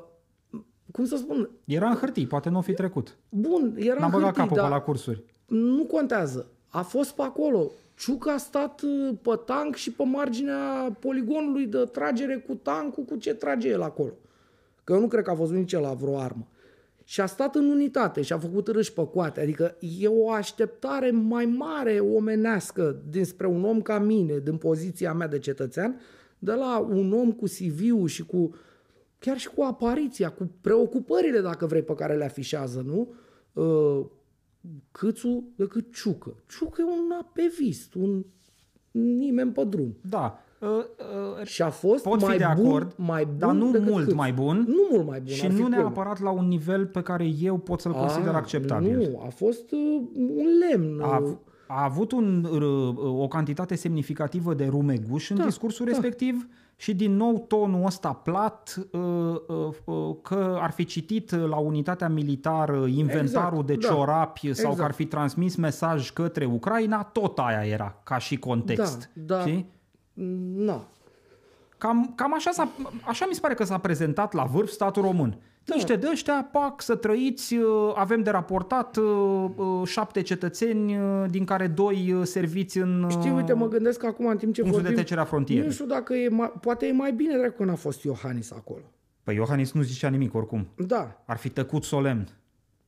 cum să spun? Era în hârtii, poate nu o fi trecut. Bun, era N-am în băgat hârtii, capul pe dar la cursuri. nu contează. A fost pe acolo. Ciucă a stat uh, pe tank și pe marginea poligonului de tragere cu tancul, cu ce trage el acolo. Că eu nu cred că a văzut nici el la vreo armă. Și a stat în unitate și a făcut râși pe coate. Adică e o așteptare mai mare omenească dinspre un om ca mine, din poziția mea de cetățean, de la un om cu CV-ul și cu chiar și cu apariția, cu preocupările, dacă vrei, pe care le afișează, nu? Uh, Câțu decât Ciucă. Ciucă e un apevist, un nimeni pe drum. Da. Uh, uh, Și a fost Pot fi mai de bun, acord, mai bun dar nu decât mult Câțu. mai bun. Nu mult mai bun. și ar fi nu culmea. neapărat la un nivel pe care eu pot să-l consider Ah, acceptabil. Nu, a fost uh, un lemn. A, uh, av- a avut un, r- o cantitate semnificativă de rumeguș în Da, discursul da. respectiv și din nou tonul ăsta plat uh, uh, uh, că ar fi citit la unitatea militară inventarul Exact, de da. ciorapi sau Exact. că ar fi transmis mesaj către Ucraina, tot aia era ca și context. Da, da. Știi? Na. Cam, cam așa, s-a, așa mi se pare că s-a prezentat la vârf statul român. Da. Niște de ăștia, pac, să trăiți, uh, avem de raportat uh, uh, șapte cetățeni, uh, din care doi uh, serviți în uh, Știi, uite, mă gândesc că acum, în timp ce punctul de vorbim, trecere a frontierei. nu știu dacă e mai, poate e mai bine dacă n-a fost Iohannis acolo. Păi Iohannis nu zicea nimic oricum. Da, Ar fi tăcut solemn.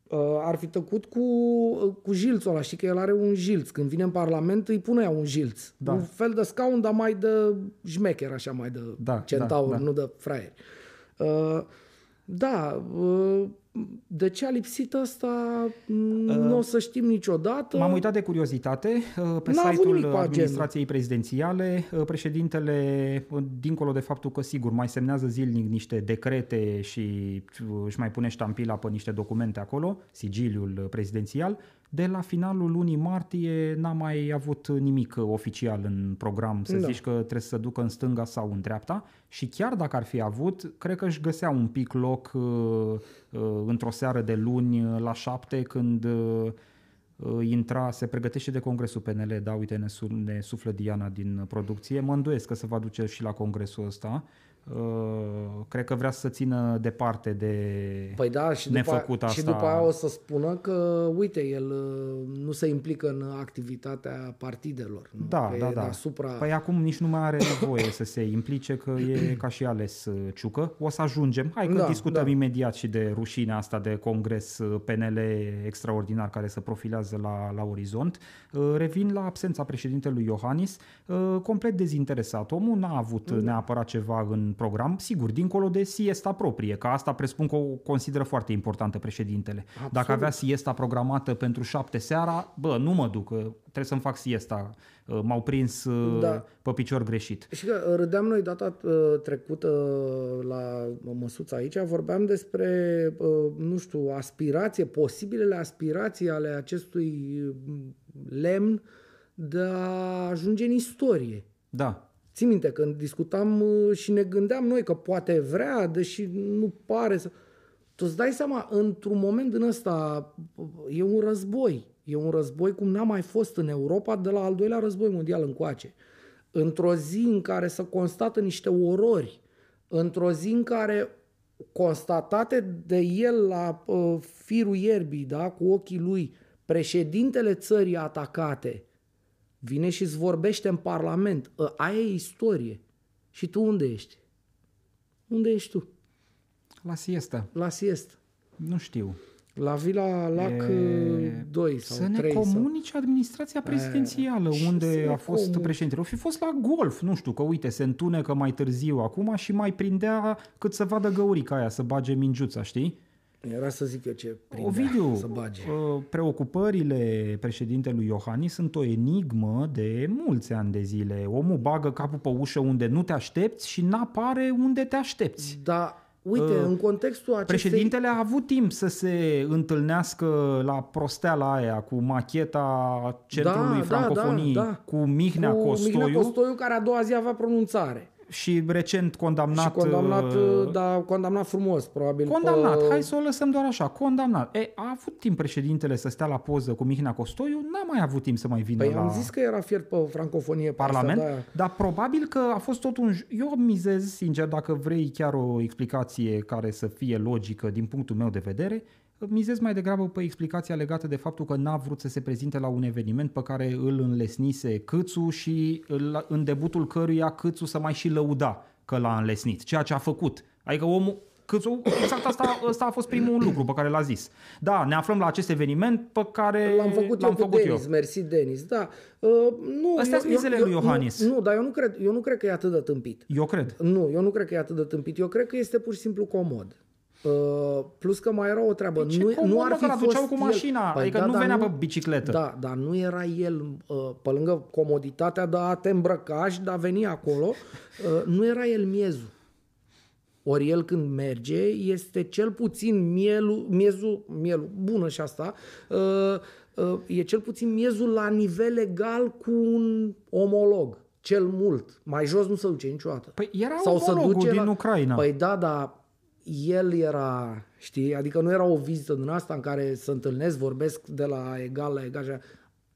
uh, ar fi tăcut cu, uh, cu jilțul ăla. Știi că el are un jilț. Când vine în Parlament îi pune ea un jilț. Da. Un fel de scaun, dar mai de șmecher, așa, mai de Da, centaur, da, da. nu de fraier. Uh, da, uh, de ce a lipsit ăsta nu o să știm niciodată. M-am uitat de curiozitate uh, pe N-a avut site-ul nimic pe administrației prezidențiale. Uh, Președintele, uh, dincolo de faptul că sigur mai semnează zilnic niște decrete și uh, își mai pune ștampila pe niște documente acolo, sigiliul uh, prezidențial, de la finalul lunii martie n-a mai avut nimic uh, oficial în program să Da. zici că trebuie să se ducă în stânga sau în dreapta și chiar dacă ar fi avut, cred că își găsea un pic loc uh, uh, într-o seară de luni uh, la șapte când uh, uh, intra, se pregătește de congresul PNL, da, uite, ne, su- ne suflă Diana din producție, mă îndoiesc că se va duce și la congresul ăsta. Uh, cred că vrea să țină departe de Păi da, și după, nefăcut asta. și după aia o să spună că, uite, el uh, nu se implică în activitatea partidelor. Nu? Da, că da, e da. Deasupra... Păi acum nici nu mai are nevoie să se implice, că e [CLEARS THROAT] ca și ales uh, Ciucă. O să ajungem. Hai că Da, discutăm da. imediat și de rușinea asta de congres uh, PNL extraordinar care se profilează la, la orizont. Uh, Revin la absența președintelui Iohannis, uh, complet dezinteresat. Omul n-a avut Da. neapărat ceva în program, sigur, dincolo de siesta proprie, că asta presupun că o consideră foarte importantă președintele. Absolut. Dacă avea siesta programată pentru șapte seara, bă, nu mă duc, că trebuie să-mi fac siesta. Uh, M-au prins uh, Da. pe picior greșit. Și că râdeam noi data uh, trecută la măsuța aici, vorbeam despre, uh, nu știu, aspirație, posibilele aspirații ale acestui uh, lemn de a ajunge în istorie. Da. Ții minte, când discutam uh, și ne gândeam noi că poate vrea, deși nu pare să... Tu îți dai seama, într-un moment din ăsta uh, e un război. E un război cum n-a mai fost în Europa de la al doilea război mondial încoace. Într-o zi în care să constată niște orori, într-o zi în care constatate de el la uh, firul ierbii, da, cu ochii lui, președintele țării atacate, vine și îți vorbește în Parlament. Ă, Aia e istorie. Și tu unde ești? Unde ești tu? La siesta. La siestă. Nu știu. La Vila Lac E- 2 sau să ne 3. Sau... comunice administrația prezidențială și să unde ne a fost comunice. președintele. O fi fost la golf, nu știu, că uite, se întunecă mai târziu acum și mai prindea cât să vadă găurica aia, să bage mingiuța, știi? Era să zic eu ce prindea Ovidiu, să bage. uh, preocupările președintelui Iohannis sunt o enigmă de mulți ani de zile. Omul bagă capul pe ușă unde nu te aștepți și n-apare unde te aștepți. Dar, uite, Uh, în contextul acestei... Președintele a avut timp să se întâlnească la prosteala aia cu macheta Centrului Da, da, Francofoniei da, da. cu Mihnea cu Costoiu Mihnea Costoiu, care a doua zi avea pronunțare. Și recent condamnat... și condamnat, uh, da, condamnat frumos, probabil. Condamnat, pe- hai să o lăsăm doar așa, condamnat. E, a avut timp președintele să stea la poză cu Mihnea Costoiu, n-a mai avut timp să mai vină Păi la am zis că era fiert pe francofonie pe Parlament, Asta, da. dar probabil că a fost tot un... j- Eu mizez, sincer, dacă vrei chiar o explicație care să fie logică din punctul meu de vedere, mizez mai degrabă pe explicația legată de faptul că n-a vrut să se prezinte la un eveniment pe care îl înlesnise Câțu și îl- în debutul căruia Câțu să mai și lăuda că l-a înlesnit, ceea ce a făcut. Adică omul Câțu, exact asta, asta a fost primul lucru pe care l-a zis. Da, ne aflăm la acest eveniment pe care L-am făcut l-am eu cu făcut Denis, eu. mersi Denis, da. Uh, nu, Astea-s eu- mizele eu- lui eu- Iohannis. Nu, nu, dar eu nu, cred, eu nu cred că e atât de tâmpit. Eu cred. Nu, eu nu cred că e atât de tâmpit. Eu cred că este pur și simplu comod. Uh, plus că mai era o treabă. Păi ce nu, comod, nu mă, ar că fi l-aduceau fost cu mașina, el. adică nu dar venea pe bicicletă. Da, dar nu era el, uh, pe lângă comoditatea de a te îmbrăca și de a veni acolo, uh, nu era el miezul. Ori el când merge este cel puțin mielul, miezul, mielul, bună și asta, uh, uh, e cel puțin miezul la nivel egal cu un omolog, cel mult. Mai jos nu se duce niciodată. Păi era Sau se omologul duce din la... Ucraina. Păi da, dar el era, știi, adică nu era o vizită din asta în care se întâlnesc, vorbesc de la egal la egal. și așa.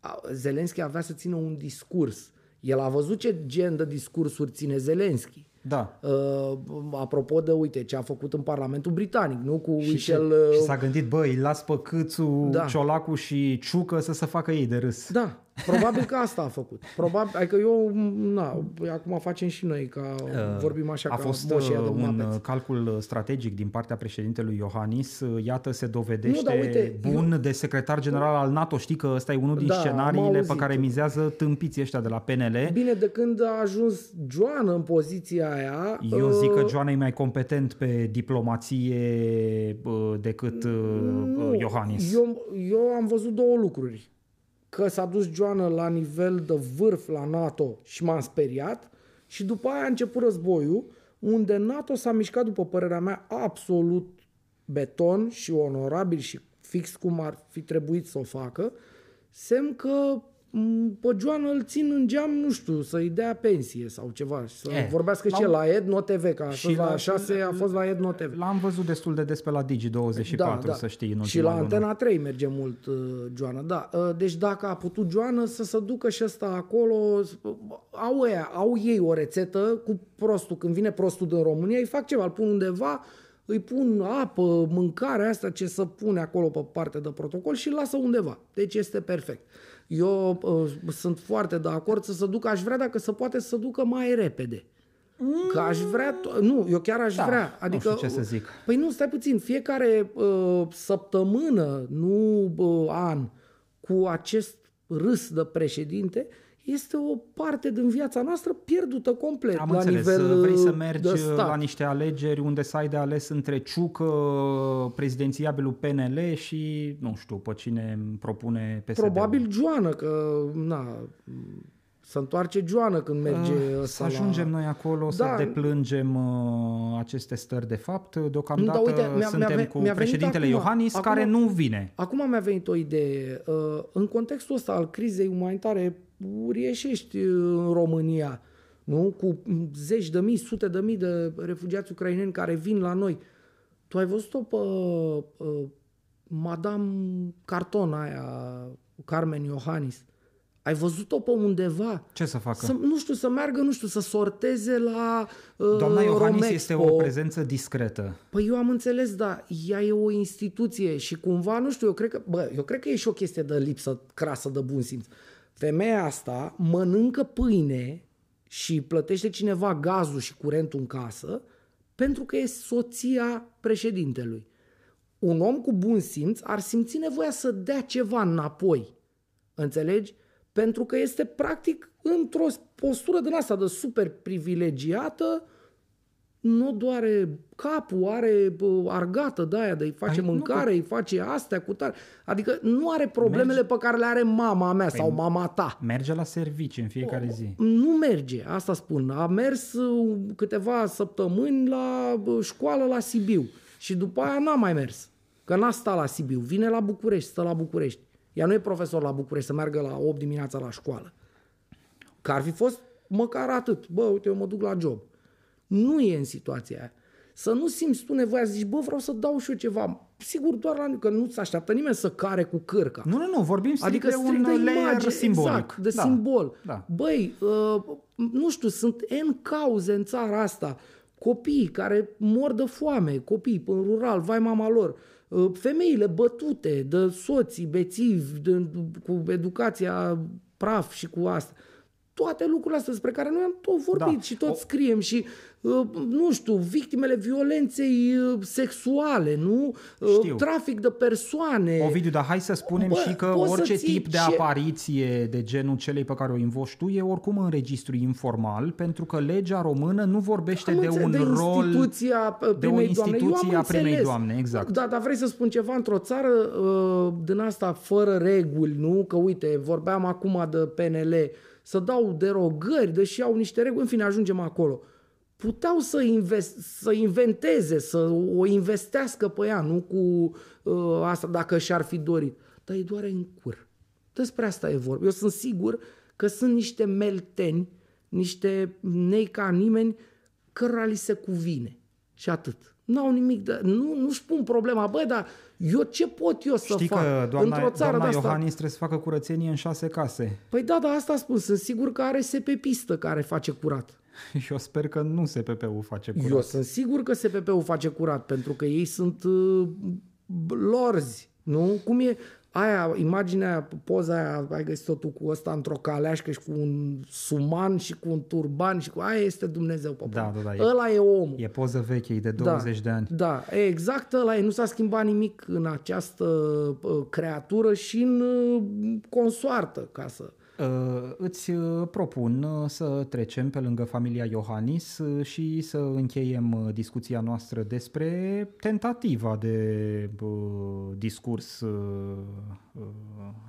A- Zelenski avea să țină un discurs. El a văzut ce gen de discursuri ține Zelenski. Da. Uh, apropo de, uite, ce a făcut în Parlamentul Britanic, nu? Cu Și, ce, Michel... și uh, s-a gândit, bă, îi las pe Câțu, Da. Ciolacu și Ciucă să se facă ei de râs. Da, probabil că asta a făcut. Probabil, adică eu, na, acum facem și noi, ca vorbim așa a ca fost moșii uh, de un Muppets. uh, calcul strategic din partea președintelui Iohannis. Uh, Iată, se dovedește Nu, dar uite, bun de secretar general al NATO. Știi că ăsta e unul din Da, am scenariile pe auzit. care mizează tâmpiții ăștia de la PNL. Bine, de când a ajuns Joana în poziția aia... Eu zic că uh, Joana e mai competent pe diplomație uh, decât uh, nu, Iohannis. Eu, eu am văzut două lucruri. Că s-a dus Joana la nivel de vârf la NATO și m-am speriat și după aia a început războiul unde NATO s-a mișcat, după părerea mea, absolut beton și onorabil și fix cum ar fi trebuit să o facă, semn că m, pe Joana îl țin în geam, nu știu, să-i dea pensie sau ceva. Să E, vorbească la și el un- la Edno TV, că a Și fost la la- 6, a fost la Edno TV. L-am văzut destul de des pe la Digi24, să știi, în Da, Și ultima la lună. Antena 3 merge mult uh, Joana, da. Uh, deci dacă a putut Joana să se ducă și ăsta acolo, s- au, ea, au ei o rețetă cu prostul. Când vine prostul din România, îi fac ceva, îl pun undeva, îi pun apă, mâncare, asta ce să pune acolo pe parte de protocol și îl lasă undeva. Deci este perfect. Eu uh, sunt foarte de acord să se ducă, aș vrea dacă se poate să se ducă mai repede. Că aș vrea, to- nu, eu chiar aș Da, vrea. nu Adică, știu ce să zic. Păi nu, stai puțin, fiecare uh, săptămână, nu uh, an, cu acest râs de președinte, este o parte din viața noastră pierdută complet Am la înțeles, nivel vrei să uh, mergi de stat. la niște alegeri unde să ai de ales între Ciucă, prezidențiabilul PNL și, nu știu, pe cine propune PSD. Probabil Joană, că na, să întoarce Joană când merge Uh, ăsta Să ajungem la... noi acolo, să Da. deplângem uh, aceste stări de fapt. Deocamdată Da, uite, mi-a- mi-a suntem ve- cu mi-a venit președintele acum- Iohannis, acum- care nu vine. Acum mi-a venit o idee. Uh, În contextul ăsta al crizei umanitare uriașești în România, nu? cu zeci de mii, sute de mii de refugiați ucraineni care vin la noi. Tu ai văzut-o pe uh, Madame Carton aia, Carmen Iohannis? Ai văzut-o pe undeva? Ce să facă? Să, nu știu, să meargă, nu știu, să sorteze la uh, Doamna Iohannis Romexpo. este o prezență discretă. Păi eu am înțeles, dar ea e o instituție și cumva, nu știu, eu cred că, bă, eu cred că e și o chestie de lipsă crasă de bun simț. Femeia asta mănâncă pâine și plătește cineva gazul și curentul în casă pentru că e soția președintelui. Un om cu bun simț ar simți nevoia să dea ceva înapoi. Înțelegi? Pentru că este practic într-o postură din asta de super privilegiată, nu doare capul, are bă, argată de aia, de îi face Ai- nu, mâncare, îi face astea cu tare. Adică nu are problemele pe care le are mama mea sau mama ta. Merge la servici în fiecare zi. Nu merge, asta spun. A mers uh, câteva săptămâni la bă, școală la Sibiu și după aia n-a mai mers. Că n-a stat la Sibiu, vine la București, stă la București. Ea nu e profesor la București să meargă la 8 dimineața la școală. Că ar fi fost măcar atât. Bă, uite, eu mă duc la job. Nu e în situația aia. Să nu simți tu nevoia să zici, bă, vreau să dau și eu ceva. Sigur, doar la... că nu se așteaptă nimeni să care cu cârca. Nu, nu, nu, vorbim strict Adică de strict un de layer imagine, simbolic. exact, de Da, simbol. Da. Băi, uh, nu știu, sunt N cauze în țara asta. Copii care mor de foame, copii în rural, vai mama lor. Uh, femeile bătute de soții, bețivi, de, cu educația praf și cu asta. Toate lucrurile astea despre care noi am tot vorbit Da. și tot O- scriem și, uh, nu știu, victimele violenței uh, sexuale, nu? Uh, Știu. Trafic de persoane. Ovidiu, dar hai să spunem Bă, și că poți să orice ții tip de ce- apariție de genul celei pe care o invoci tu e oricum în registru informal, pentru că legea română nu vorbește Am de înțeles, un de rol... instituția uh, de o primei doamne. Eu am instituție a primei înțeles. doamne, exact. Da, dar vrei să spun ceva într-o țară uh, din asta fără reguli, nu? Că uite, vorbeam acum de PNL, să dau derogări, deși au niște reguli, în fine, ajungem acolo. Puteau să, invest, să inventeze, să o investească pe ea, nu cu uh, asta, dacă și-ar fi dorit. Dar îi doare în cur. Despre asta e vorba. Eu sunt sigur că sunt niște melteni, niște nei ca nimeni, cărora li se cuvine. Și atât. N-au nimic de... Nu, nu-și pun problema. Bă, dar eu ce pot eu să Știi fac că doamna, într-o țară doamna de asta? Iohannis trebuie să facă curățenie în șase case. Păi da, da, asta spun. Sunt sigur că are SP pistă care face curat. [LAUGHS] Eu sper că nu SPP-ul face curat. Eu sunt sigur că SPP-ul face curat, pentru că ei sunt uh, lorzi, nu? Cum e aia, imaginea, aia, poza aia, ai găsit-o tu cu ăsta într-o caleașcă și cu un suman și cu un turban și cu aia este Dumnezeu pe Da, pământ. da, da, e- Ăla e omul. E poză veche, e de 20 de ani. Da, e exact ăla e. Nu s-a schimbat nimic în această uh, creatură și în uh, consoartă, ca să... Uh, Îți uh, propun uh, să trecem pe lângă familia Iohannis uh, și să încheiem uh, discuția noastră despre tentativa de uh, discurs uh, uh,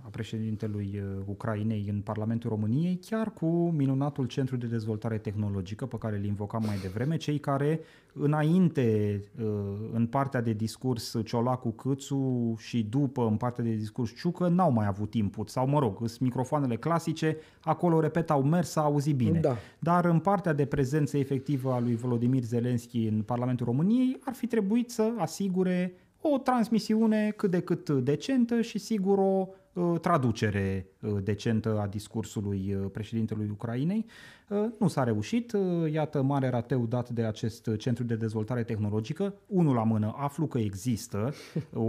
a președintelui uh, Ucrainei în Parlamentul României, chiar cu minunatul Centru de Dezvoltare Tehnologică pe care îl invocam mai devreme, cei care înainte uh, în partea de discurs Ciolacu Câțu și după în partea de discurs Ciucă n-au mai avut input sau mă rog, sunt microfoanele clasice, acolo repet au mers, s-a auzit bine. Da. Dar în partea de prezență efectivă a lui Volodimir Zelenski în Parlamentul României ar fi trebuit să asigure o transmisiune cât de cât decentă și sigur o uh, traducere uh, decentă a discursului uh, președintelui Ucrainei. Uh, Nu s-a reușit, uh, iată mare rateu dat de acest centru de dezvoltare tehnologică. Unul la mână, aflu că există o,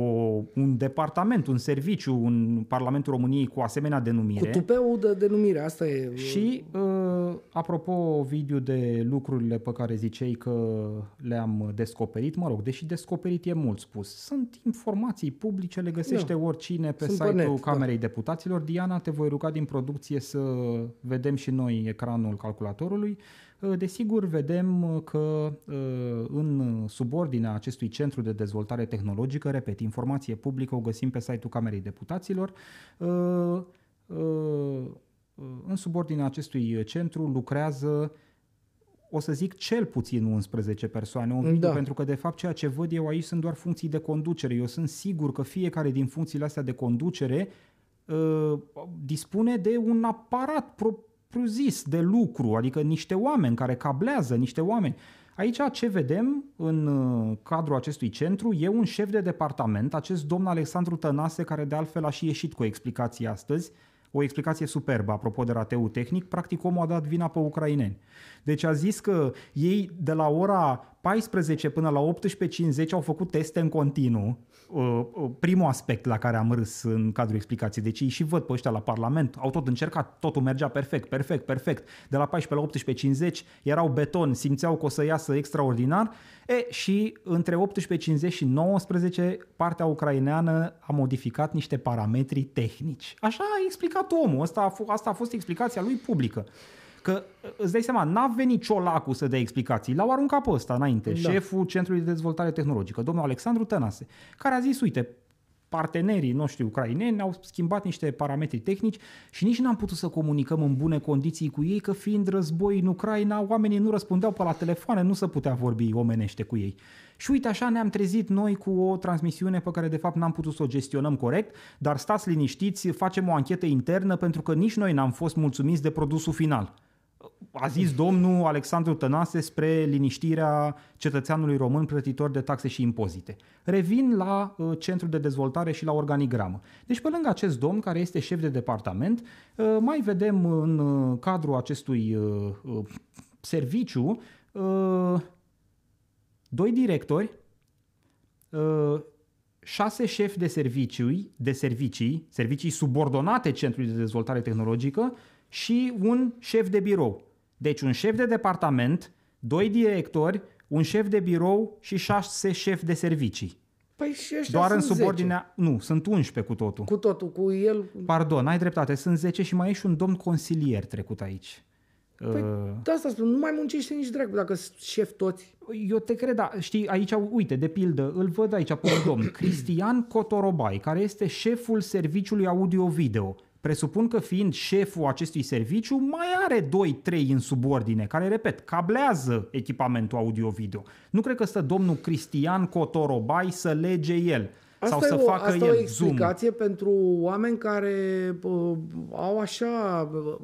un departament, un serviciu în Parlamentul României cu asemenea Cu denumire. tupeul de denumire, asta e... Și, uh, apropo, video de lucrurile pe care ziceai că le-am descoperit, mă rog, deși descoperit e mult spus, sunt informații publice, le găsește Da. oricine pe Sunt pe site-ul net, da. Camerei Deputaților. Diana, te voi ruga din producție să vedem și noi ecranul calculatorului. Uh, desigur, vedem că uh, în subordinea acestui centru de dezvoltare tehnologică, repet, informație publică o găsim pe site-ul Camerei Deputaților, uh, în subordinea acestui centru lucrează o să zic cel puțin 11 persoane, un da. pentru că de fapt ceea ce văd eu aici sunt doar funcții de conducere. Eu sunt sigur că fiecare din funcțiile astea de conducere uh, dispune de un aparat propriu-zis de lucru, adică niște oameni care cablează, niște oameni. Aici ce vedem în uh, cadrul acestui centru e un șef de departament, acest domn Alexandru Tănase, care de altfel a și ieșit cu o explicație astăzi, o explicație superbă apropo de rateul tehnic, practic omul a dat vina pe ucraineni. Deci a zis că ei de la ora 14 până la 18.50 au făcut teste în continuu. Uh, uh, primul aspect la care am râs în cadrul explicației. Deci ei și văd pe ăștia la Parlament, au tot încercat, totul mergea perfect, perfect, perfect. De la 14 la 18.50 erau beton, simțeau că o să iasă extraordinar. E, și între 18.50 și 19 partea ucraineană a modificat niște parametri tehnici. Așa a explicat omul, asta a, f- asta a fost explicația lui publică. Că îți dai seama, n-a venit Ciolacu să dea explicații, l-au aruncat pe ăsta înainte, da. șeful Centrului de Dezvoltare Tehnologică, domnul Alexandru Tănase, care a zis, uite, partenerii noștri ucraineni au schimbat niște parametri tehnici și nici n-am putut să comunicăm în bune condiții cu ei, că fiind război în Ucraina, oamenii nu răspundeau pe la telefoane, nu se putea vorbi omenește cu ei. Și uite, așa ne-am trezit noi cu o transmisiune pe care de fapt n-am putut să o gestionăm corect, dar stați liniștiți, facem o anchetă internă pentru că nici noi n-am fost mulțumiți de produsul final a zis domnul Alexandru Tănase spre liniștirea cetățeanului român plătitor de taxe și impozite. Revin la uh, centrul de dezvoltare și la organigramă. Deci pe lângă acest domn care este șef de departament, uh, mai vedem în uh, cadrul acestui uh, uh, serviciu uh, doi directori, uh, șase șefi de servicii, de servicii, servicii subordonate Centrului de Dezvoltare Tehnologică și un șef de birou. Deci un șef de departament, doi directori, un șef de birou și șase șefi de servicii. Păi și Doar în subordinea... 10. Nu, sunt 11 cu totul. Cu totul, cu el... Pardon, ai dreptate, sunt 10 și mai e și un domn consilier trecut aici. Păi, uh... de asta spun, nu mai muncește nici dracu dacă sunt șef toți. Eu te cred, da, știi, aici, uite, de pildă, îl văd aici pe un domn, Cristian Cotorobai, care este șeful serviciului audio-video presupun că fiind șeful acestui serviciu, mai are 2-3 în subordine, care, repet, cablează echipamentul audio-video. Nu cred că stă domnul Cristian Cotorobai să lege el. Asta sau să o, facă asta el o explicație zoom. pentru oameni care uh, au așa, uh,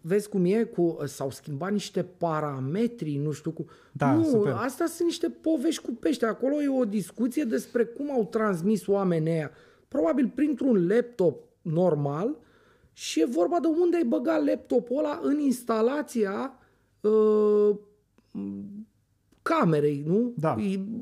vezi cum e, cu, s-au schimbat niște parametri, nu știu cum. Da, nu, super. asta sunt niște povești cu pește. Acolo e o discuție despre cum au transmis oamenii aia. Probabil printr-un laptop normal, și e vorba de unde ai băgat laptopul ăla în instalația uh, camerei, nu? Da.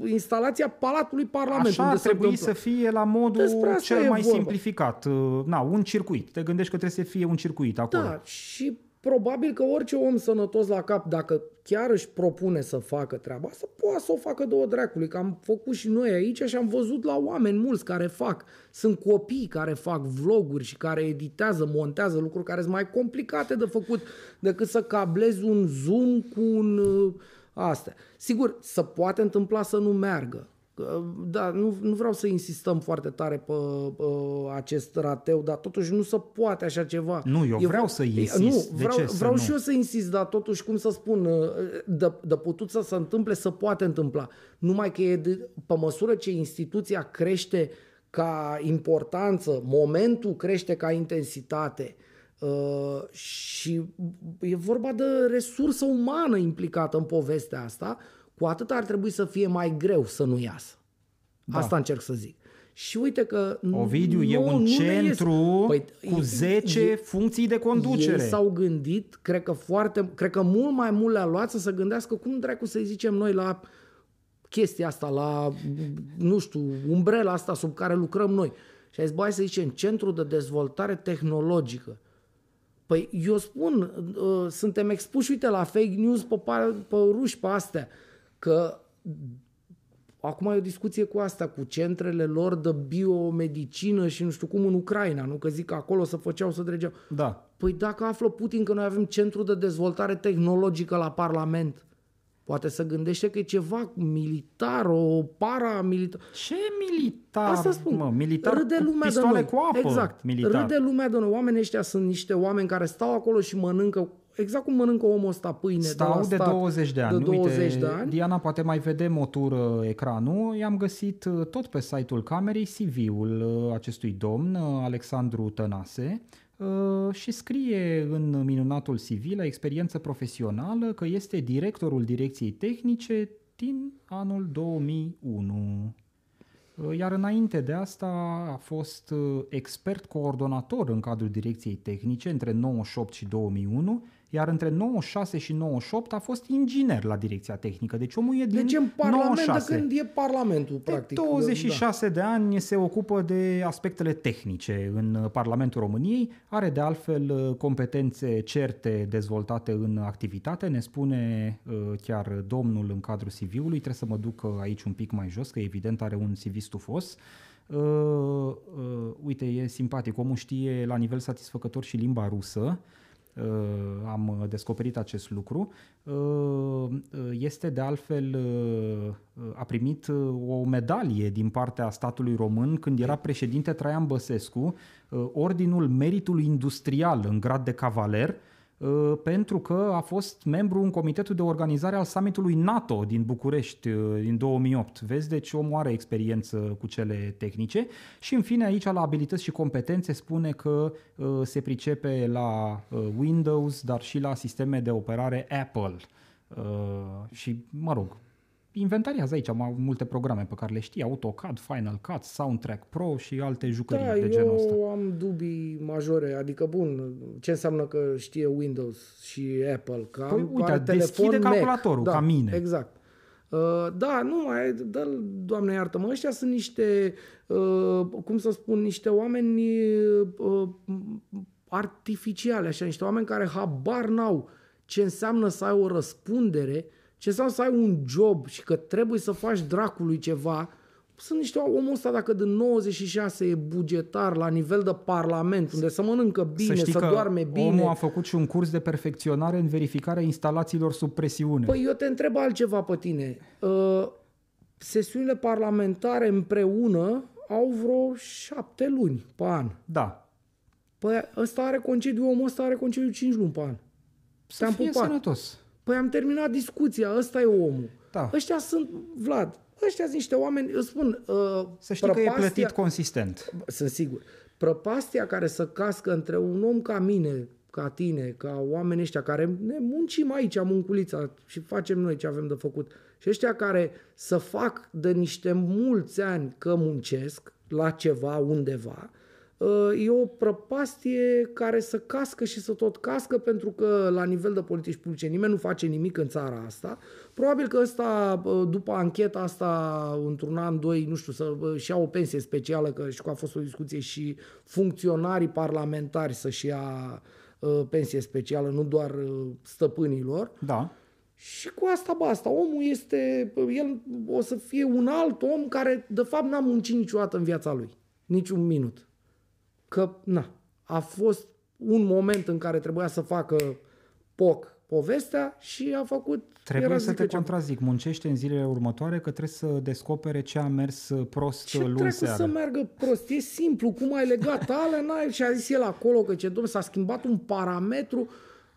Instalația Palatului Parlamentului. Așa ar trebui să fie la modul cel mai vorba. simplificat. Uh, na, un circuit. Te gândești că trebuie să fie un circuit acolo. Da, și probabil că orice om sănătos la cap, dacă chiar își propune să facă treaba asta, poate să o facă două dracului, că am făcut și noi aici și am văzut la oameni mulți care fac. Sunt copii care fac vloguri și care editează, montează lucruri care sunt mai complicate de făcut decât să cablezi un zoom cu un... Uh, astea. Sigur, să poate întâmpla să nu meargă. Da, nu, nu vreau să insistăm foarte tare pe, pe acest rateu, dar totuși nu se poate așa ceva. Nu, eu e, vreau să insist. Nu, vreau, de ce vreau să și nu? eu să insist, dar totuși, cum să spun, de, de putut să se întâmple, să poate întâmpla. Numai că e de, pe măsură ce instituția crește ca importanță, momentul crește ca intensitate, Uh, și e vorba de resursă umană implicată în povestea asta, cu atât ar trebui să fie mai greu să nu iasă. Da. Asta încerc să zic. Și uite că... Ovidiu, nu, e un nu centru păi, cu 10 e, funcții de conducere. Ei s-au gândit, cred că foarte, cred că mult mai mult le-a luat să se gândească cum dracu să zicem noi la chestia asta, la, nu știu, umbrela asta sub care lucrăm noi. Și ai zis, băi, să zicem, Centru de Dezvoltare Tehnologică. Păi eu spun, uh, suntem expuși, uite, la fake news pe, pe ruși, pe astea, că acum e o discuție cu asta, cu centrele lor de biomedicină și nu știu cum în Ucraina, nu? Că zic că acolo să făceau, să dregeau. Da. Păi dacă află Putin că noi avem centru de dezvoltare tehnologică la Parlament, poate să gândește că e ceva militar, o paramilitar. Ce militar? Asta spun. Mă, militar Râde cu lumea de pistoale noi. cu apă. Exact. Militar. Râde lumea de noi. Oamenii ăștia sunt niște oameni care stau acolo și mănâncă exact cum mănâncă omul ăsta pâine de Stau la de, stat, 20 de ani. De 20 Uite, de ani. Diana poate mai vede motură ecranul. I-am găsit uh, tot pe site-ul camerei CV-ul uh, acestui domn, uh, Alexandru Tănase, uh, și scrie în minunatul CV la experiență profesională că este directorul direcției tehnice din anul 2001. Uh, Iar înainte de asta a fost uh, expert coordonator în cadrul direcției tehnice între 98 și 2001, iar între 96 și 98 a fost inginer la direcția tehnică. Deci omul e din Deci în Parlament 96. de când e Parlamentul, De practic. 26 de ani se ocupă de aspectele tehnice în uh, Parlamentul României, are de altfel uh, competențe certe dezvoltate în activitate, ne spune uh, chiar domnul în cadrul CV-ului, trebuie să mă duc uh, aici un pic mai jos, că evident are un CV stufos. Uh, uh, uite, e simpatic, omul știe la nivel satisfăcător și limba rusă, Uh, am uh, descoperit acest lucru. Uh, uh, Este de altfel, uh, uh, a primit uh, o medalie din partea statului român când era președinte Traian Băsescu, uh, Ordinul Meritului Industrial în grad de cavaler, uh, pentru că a fost membru în comitetul de organizare al summitului NATO din București uh, din 2008. Vezi, deci omul are experiență cu cele tehnice și în fine aici la abilități și competențe spune că uh, se pricepe la uh, Windows, dar și la sisteme de operare Apple. Uh, și, mă rog, inventariază aici mai multe programe pe care le știi, AutoCAD, Final Cut, Soundtrack Pro și alte jucării Da, de genul ăsta. eu am dubii majore. Adică, bun, ce înseamnă că știe Windows și Apple? Că Păi, am, uite, are deschide telefon Mac. calculatorul, da, ca mine. Exact. Uh, da, nu mai, dă doamne iartă-mă, ăștia sunt niște, uh, cum să spun, niște oameni uh, artificiale, așa, niște oameni care habar n-au ce înseamnă să ai o răspundere, ce înseamnă să ai un job și că trebuie să faci dracului ceva. Sunt niște omul ăsta, dacă din 96 e bugetar la nivel de parlament, unde să mănâncă bine, să să, știi că doarme bine. omul a făcut și un curs de perfecționare în verificarea instalațiilor sub presiune. Păi eu te întreb altceva pe tine. Uh, sesiunile parlamentare împreună au vreo șapte luni pe an. da. Păi ăsta are concediu, omul ăsta are concediu 5 luni pe an. Să Te-am fie pupat. sănătos. Păi am terminat discuția, ăsta e omul. Da. Ăștia sunt, Vlad, ăștia sunt niște oameni, îți spun, uh, Să știi că e prăpastia- plătit consistent. Sunt sigur. Prăpastia care să cască între un om ca mine, ca tine, ca oamenii ăștia care ne muncim aici, munculița și facem noi ce avem de făcut. Și ăștia care să fac de niște mulți ani că muncesc la ceva, undeva, uh, e o prăpastie care să cască și să tot cască pentru că la nivel de politici publice nimeni nu face nimic în țara asta. Probabil că ăsta, uh, după ancheta asta, într-un an, doi, nu știu, să uh, și ia o pensie specială, că știu că a fost o discuție și funcționarii parlamentari să-și ia uh, pensie specială, nu doar uh, stăpânilor. Da. Și cu asta basta. Omul este, el o să fie un alt om care de fapt n-a muncit niciodată în viața lui. Niciun minut. Că, na, a fost un moment în care trebuia să facă poc povestea și a făcut... Trebuie era să zică te ce- contrazic. Muncește în zilele următoare că trebuie să descopere ce a mers prost Ce luni trebuie seara. să meargă prost? E simplu. Cum ai legat alea? N-ai... Și a zis el acolo că ce domn, s-a schimbat un parametru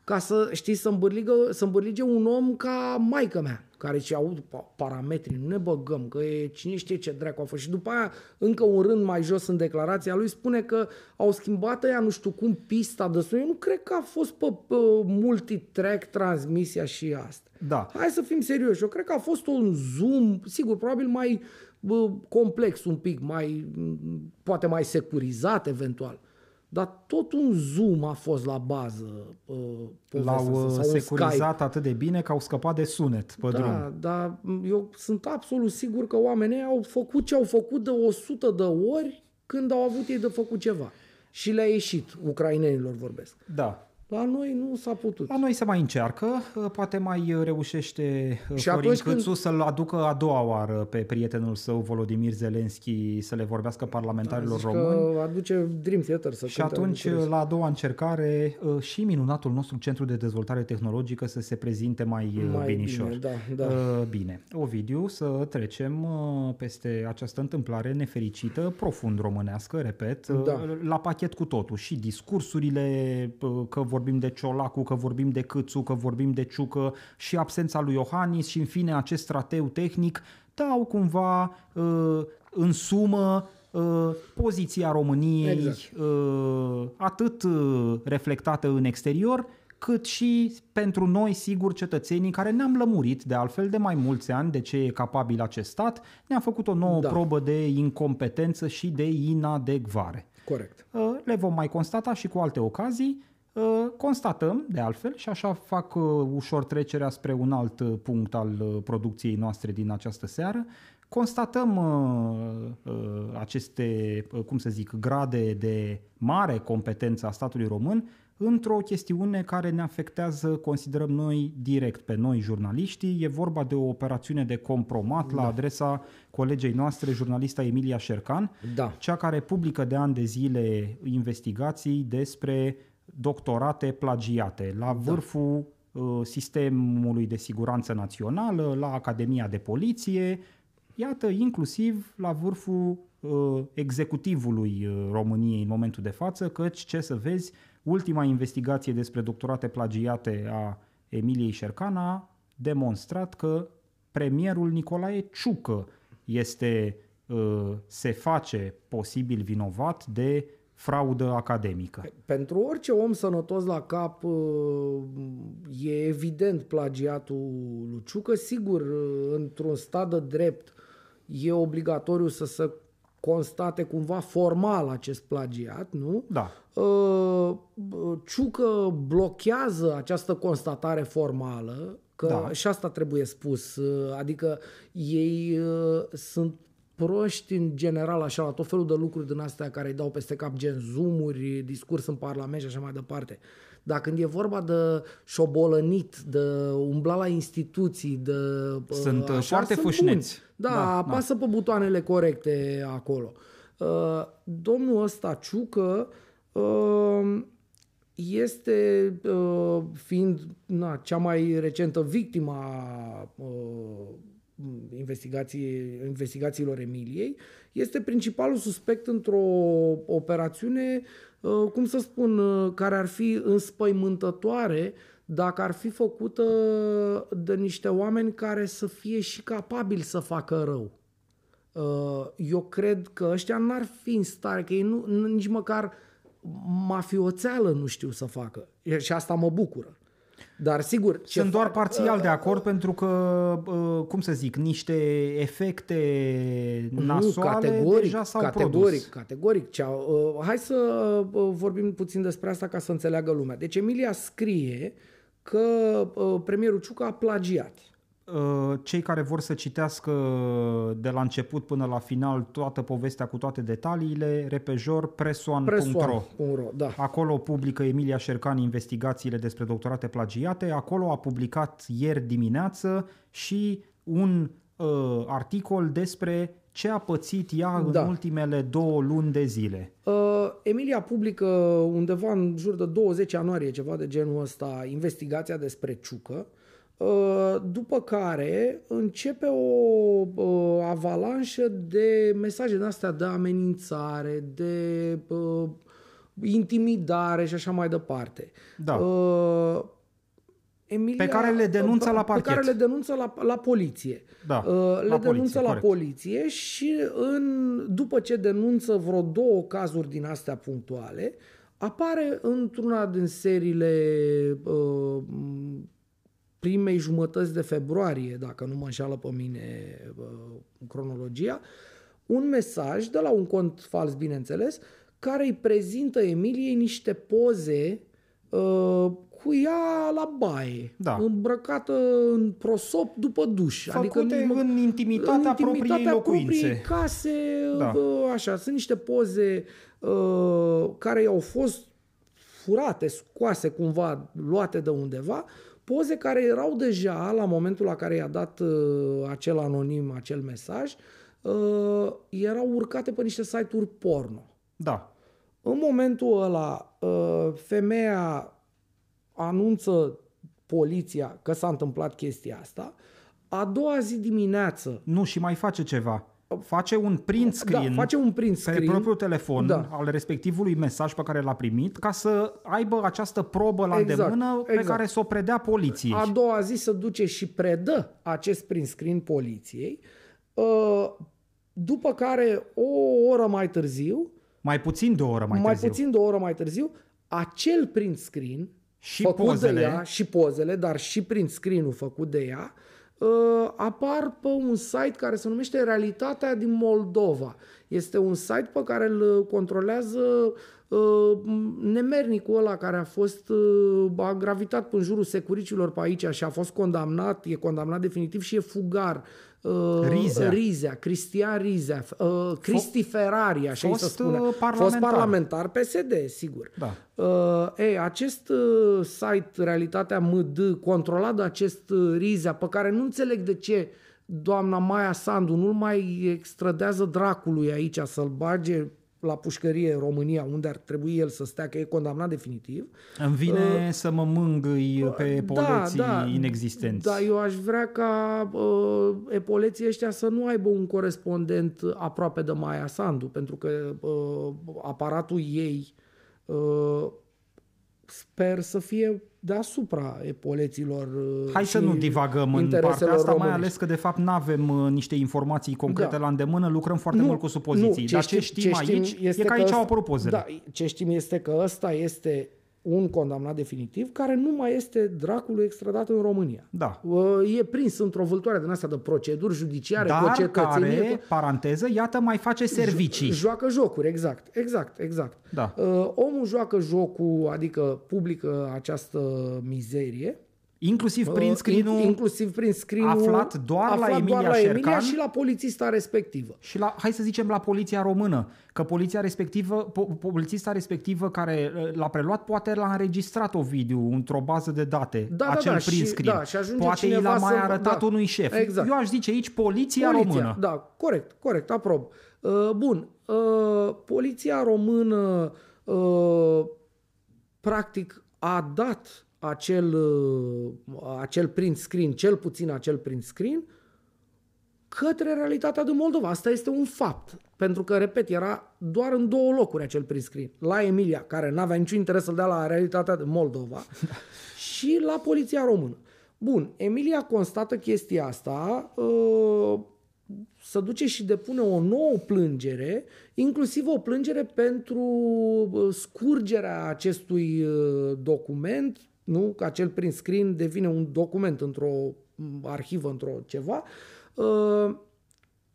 ca să, știi, să îmbârligă, să îmbârlige un om ca maica mea, care ce aud pa- parametrii, nu ne băgăm, că e cine știe ce dracu a fost. Și după aia, încă un rând mai jos în declarația lui, spune că au schimbat ea nu știu cum pista de sun. Eu nu cred că a fost pe, pe multitrack transmisia și asta. Da. Hai să fim serioși. Eu cred că a fost un zoom, sigur, probabil mai bă, complex un pic, mai m, poate mai securizat eventual. Dar tot un zoom a fost la bază. Uh, povestea L-au asta, uh, sau un securizat atât de bine că au scăpat de sunet pe Skype. drum. Da, dar eu sunt absolut sigur că oamenii au făcut ce au făcut de 100 de ori când au avut ei de făcut ceva. Și le-a ieșit, ucrainenilor vorbesc. Da. La noi nu s-a putut. La noi se mai încearcă, uh, poate mai uh, reușește uh, Și Florin atunci Câțu când- să-l aducă a doua oară pe prietenul său, Volodimir Zelenski, să le vorbească parlamentarilor Zici români. că aduce Dream Theater să Și cânte în atunci, București. la a doua încercare, uh, și minunatul nostru Centru de Dezvoltare Tehnologică să se prezinte mai, uh, mai binișor. bine, da, da. Uh, Bine. Ovidiu, să trecem uh, peste această întâmplare nefericită, profund românească, repet, uh, Da. la pachet cu totul. Și discursurile, uh, că vorbim de Ciolacu, că vorbim de Câțu, că vorbim de Ciucă, și absența lui Iohannis și, în fine, acest strateu tehnic, dau cumva uh, în sumă uh, poziția României Exact. uh, atât uh, reflectată în exterior, cât și pentru noi, sigur, cetățenii care ne-am lămurit de altfel de mai mulți ani de ce e capabil acest stat, ne-am făcut o nouă Da. probă de incompetență și de inadecvare. Corect. Uh, Le vom mai constata și cu alte ocazii. Uh, Constatăm, de altfel, și așa fac uh, ușor trecerea spre un alt uh, punct al uh, producției noastre din această seară. Constatăm uh, uh, aceste, uh, cum să zic, grade de mare competență a statului român într-o chestiune care ne afectează, considerăm noi, direct pe noi, jurnaliștii. E vorba de o operațiune de compromat la adresa colegei noastre, jurnalista Emilia Șercan, Da. cea care publică de ani de zile investigații despre doctorate plagiate la vârful uh, sistemului de siguranță națională, la Academia de Poliție, iată, inclusiv la vârful uh, executivului uh, României în momentul de față, căci, ce să vezi, ultima investigație despre doctorate plagiate a Emiliei Șercan a demonstrat că premierul Nicolae Ciucă este, uh, se face posibil vinovat de fraudă academică. Pentru orice om sănătos la cap uh, e evident plagiatul lui Ciucă. Sigur, uh, într-un stat de drept e obligatoriu să se constate cumva formal acest plagiat, nu? Da. Uh, Ciucă blochează această constatare formală, că Da. și asta trebuie spus, uh, adică ei uh, sunt proști în general așa la tot felul de lucruri din astea care îi dau peste cap gen zoomuri, discurs în parlament și așa mai departe. Dar când e vorba de șobolănit, de umbla la instituții, de... uh, Sunt, uh, așa, foarte sunt fâșneți. buni. Da, Da, da, apasă pe butoanele corecte acolo. Uh, domnul ăsta, Ciucă, uh, este, uh, fiind na, cea mai recentă victimă a uh, investigații, investigațiilor Emiliei, este principalul suspect într-o operațiune, uh, cum să spun, uh, care ar fi înspăimântătoare dacă ar fi făcută de niște oameni care să fie și capabili să facă rău. Uh, Eu cred că ăștia n-ar fi în stare, că ei nu, n- nici măcar mafioțeală nu știu să facă. E- Și asta mă bucură. Dar sigur... ce Sunt doar fac- parțial de acord pentru că, uh, cum să zic, niște efecte nasoale categoric, deja s-au categoric, produs. categoric. Ceau. Uh, hai să uh, vorbim puțin despre asta ca să înțeleagă lumea. Deci Emilia scrie că uh, premierul Ciucă a plagiat. Uh, Cei care vor să citească de la început până la final toată povestea cu toate detaliile, repejor presoan.ro. Presoan.ro, da. Acolo publică Emilia Șercan investigațiile despre doctorate plagiate. Acolo a publicat ieri dimineață și un uh, articol despre ce a pățit ea în Da. ultimele două luni de zile. Uh, Emilia publică undeva în jur de 20 ianuarie, ceva de genul ăsta, investigația despre Ciucă, uh, după care începe o uh, avalanșă de mesaje de astea de amenințare, de uh, intimidare și așa mai departe. Da. Uh, Emilia, Pe care le denunță la Pe care parchet. le denunță la, la poliție. Da, Uh, le la denunță poliție, la corect. poliție și în, după ce denunță vreo două cazuri din astea punctuale, apare într-una din seriile uh, primei jumătăți de februarie, dacă nu mă înșală pe mine uh, cronologia, un mesaj de la un cont fals, bineînțeles, care îi prezintă Emiliei niște poze uh, cu ea la baie, Da. îmbrăcată în prosop după duș. Făcute nici mă- în intimitatea propriei locuințe. propriei case, Da. da. așa. Sunt niște poze uh, care i-au fost furate, scoase cumva, luate de undeva, poze care erau deja, la momentul la care i-a dat uh, acel anonim, acel mesaj, uh, erau urcate pe niște site-uri porno. Da. În momentul ăla, uh, femeia anunță poliția că s-a întâmplat chestia asta, a doua zi dimineață Nu, și mai face ceva. Face un print screen, da, face un print pe screen propriul telefon Da. al respectivului mesaj pe care l-a primit ca să aibă această probă la Exact, îndemână pe exact. care să o predea poliției. A doua zi se duce și predă acest print screen poliției, uh, după care o oră mai târziu, Mai puțin de o oră mai, mai, târziu. puțin de o oră mai târziu, acel print screen Și făcut pozele. de ea, și pozele, dar și print screen-ul făcut de ea, uh, apar pe un site care se numește Realitatea din Moldova. Este un site pe care îl controlează uh, nemernicul ăla care a fost uh, a gravitat în jurul securicilor pe aici și a fost condamnat, e condamnat definitiv și e fugar. Uh, Rizea. Rizea, Cristian Rizea, uh, Cristi Ferrari, așa îi se fost, spune. uh, Fost parlamentar. parlamentar PSD, sigur. Da. Uh, ei, acest uh, site, Realitatea MD, controlat de acest uh, Rizea, pe care nu înțeleg de ce doamna Maia Sandu nu-l mai extradează dracului aici să-l bage la pușcărie în România, unde ar trebui el să stea, că e condamnat definitiv. Îmi vine să mă mângâi pe epoleții Uh, da, da, inexistenți. Da, eu aș vrea ca uh, epoleții ăștia să nu aibă un corespondent aproape de Maia Sandu, pentru că uh, aparatul ei uh, sper să fie deasupra epoleților uh, Hai să și nu divagăm în intereselor partea asta, mai românești. ales că de fapt nu avem niște informații concrete Da. la îndemână, lucrăm foarte Nu, mult cu supoziții. nu, Dar ce știm, aici e că aici ăsta- au apărut pozele. Da, ce știm este că ăsta este un condamnat definitiv care nu mai este dracului extradat în România. Da. Uh, E prins într-o vâltoare din asta de proceduri judiciare, cu o Dar cetățenie. care, paranteză, iată, mai face servicii. Joacă jocuri, exact, exact, exact. Da. Uh, omul joacă jocul, adică publică această mizerie. Inclusiv prin Uh, screen in- inclusiv prin screen aflat doar la Emilia doar la Șercan. Emilia și la polițista respectivă. și la, hai să zicem, la poliția română, că poliția respectivă, po- polițista respectivă care uh, l-a preluat, poate l-a înregistrat Ovidiu într-o bază de date, Da, da, acel da, print și- screen. da, și ajunge poate i cineva l-a mai să- arătat da, unui șef. exact. Eu aș zice aici poliția, română. Da, corect, corect, aprob. Uh, bun, uh, poliția română uh, practic a dat acel, uh, acel print screen, cel puțin acel print screen, către realitatea din Moldova. Asta este un fapt. Pentru că, repet, era doar în două locuri acel print screen. La Emilia, care n-avea niciun interes să-l dea la realitatea din Moldova, [LAUGHS] și la poliția română. Bun, Emilia constată chestia asta, uh, să duce și depune o nouă plângere, inclusiv o plângere pentru uh, scurgerea acestui uh, document, nu? Că acel print screen devine un document într-o m, arhivă, într-o ceva, uh,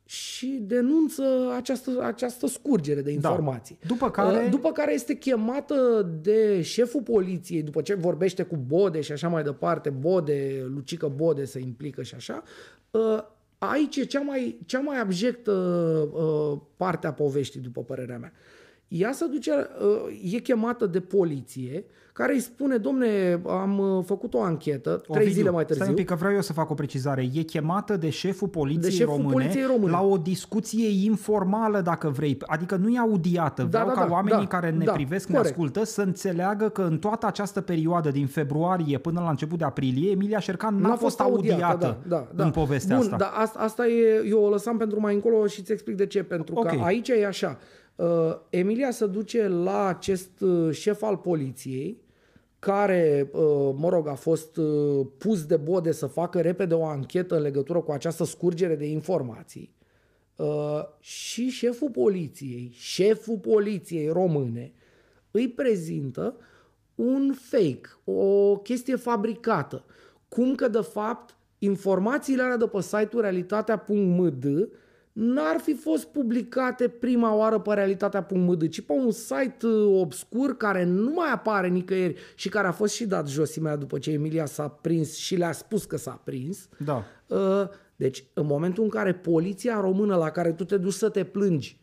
și denunță această, această scurgere de informații. După care- Uh, după care este chemată de șeful poliției, după ce vorbește cu Bode și așa mai departe, Bode, Lucică Bode se implică și așa, uh, aici e cea mai, cea mai abjectă uh, parte a poveștii, după părerea mea. Ea se duce, uh, e chemată de poliție, care îi spune, domne, am uh, făcut o anchetă, trei Ovidiu, zile mai Stai târziu. un pic, că vreau eu să fac o precizare. E chemată de șeful poliției, De șeful române, poliției române. la o discuție informală, dacă vrei. Adică nu e audiată. Vreau da, ca da, oamenii da, care ne da, privesc, ne corect. ascultă, să înțeleagă că în toată această perioadă, din februarie până la început de aprilie, Emilia Șercan n-a, fost audiată, da, da, da. în povestea Bun, asta. dar asta, asta e, eu o lăsam pentru mai încolo și îți explic de ce. Pentru Ok. că aici e așa. Uh, Emilia se duce la acest uh, șef al poliției, care, uh, mă rog, a fost uh, pus de bode să facă repede o anchetă în legătură cu această scurgere de informații. Uh, și șeful poliției, șeful poliției române, îi prezintă un fake, o chestie fabricată. Cum că, de fapt, informațiile alea de pe site-ul realitatea.md n-ar fi fost publicate prima oară pe realitatea.md, ci pe un site uh, obscur care nu mai apare nicăieri și care a fost și dat jos imediat după ce Emilia s-a prins și le-a spus că s-a prins. Da. Uh, Deci, în momentul în care poliția română la care tu te duci să te plângi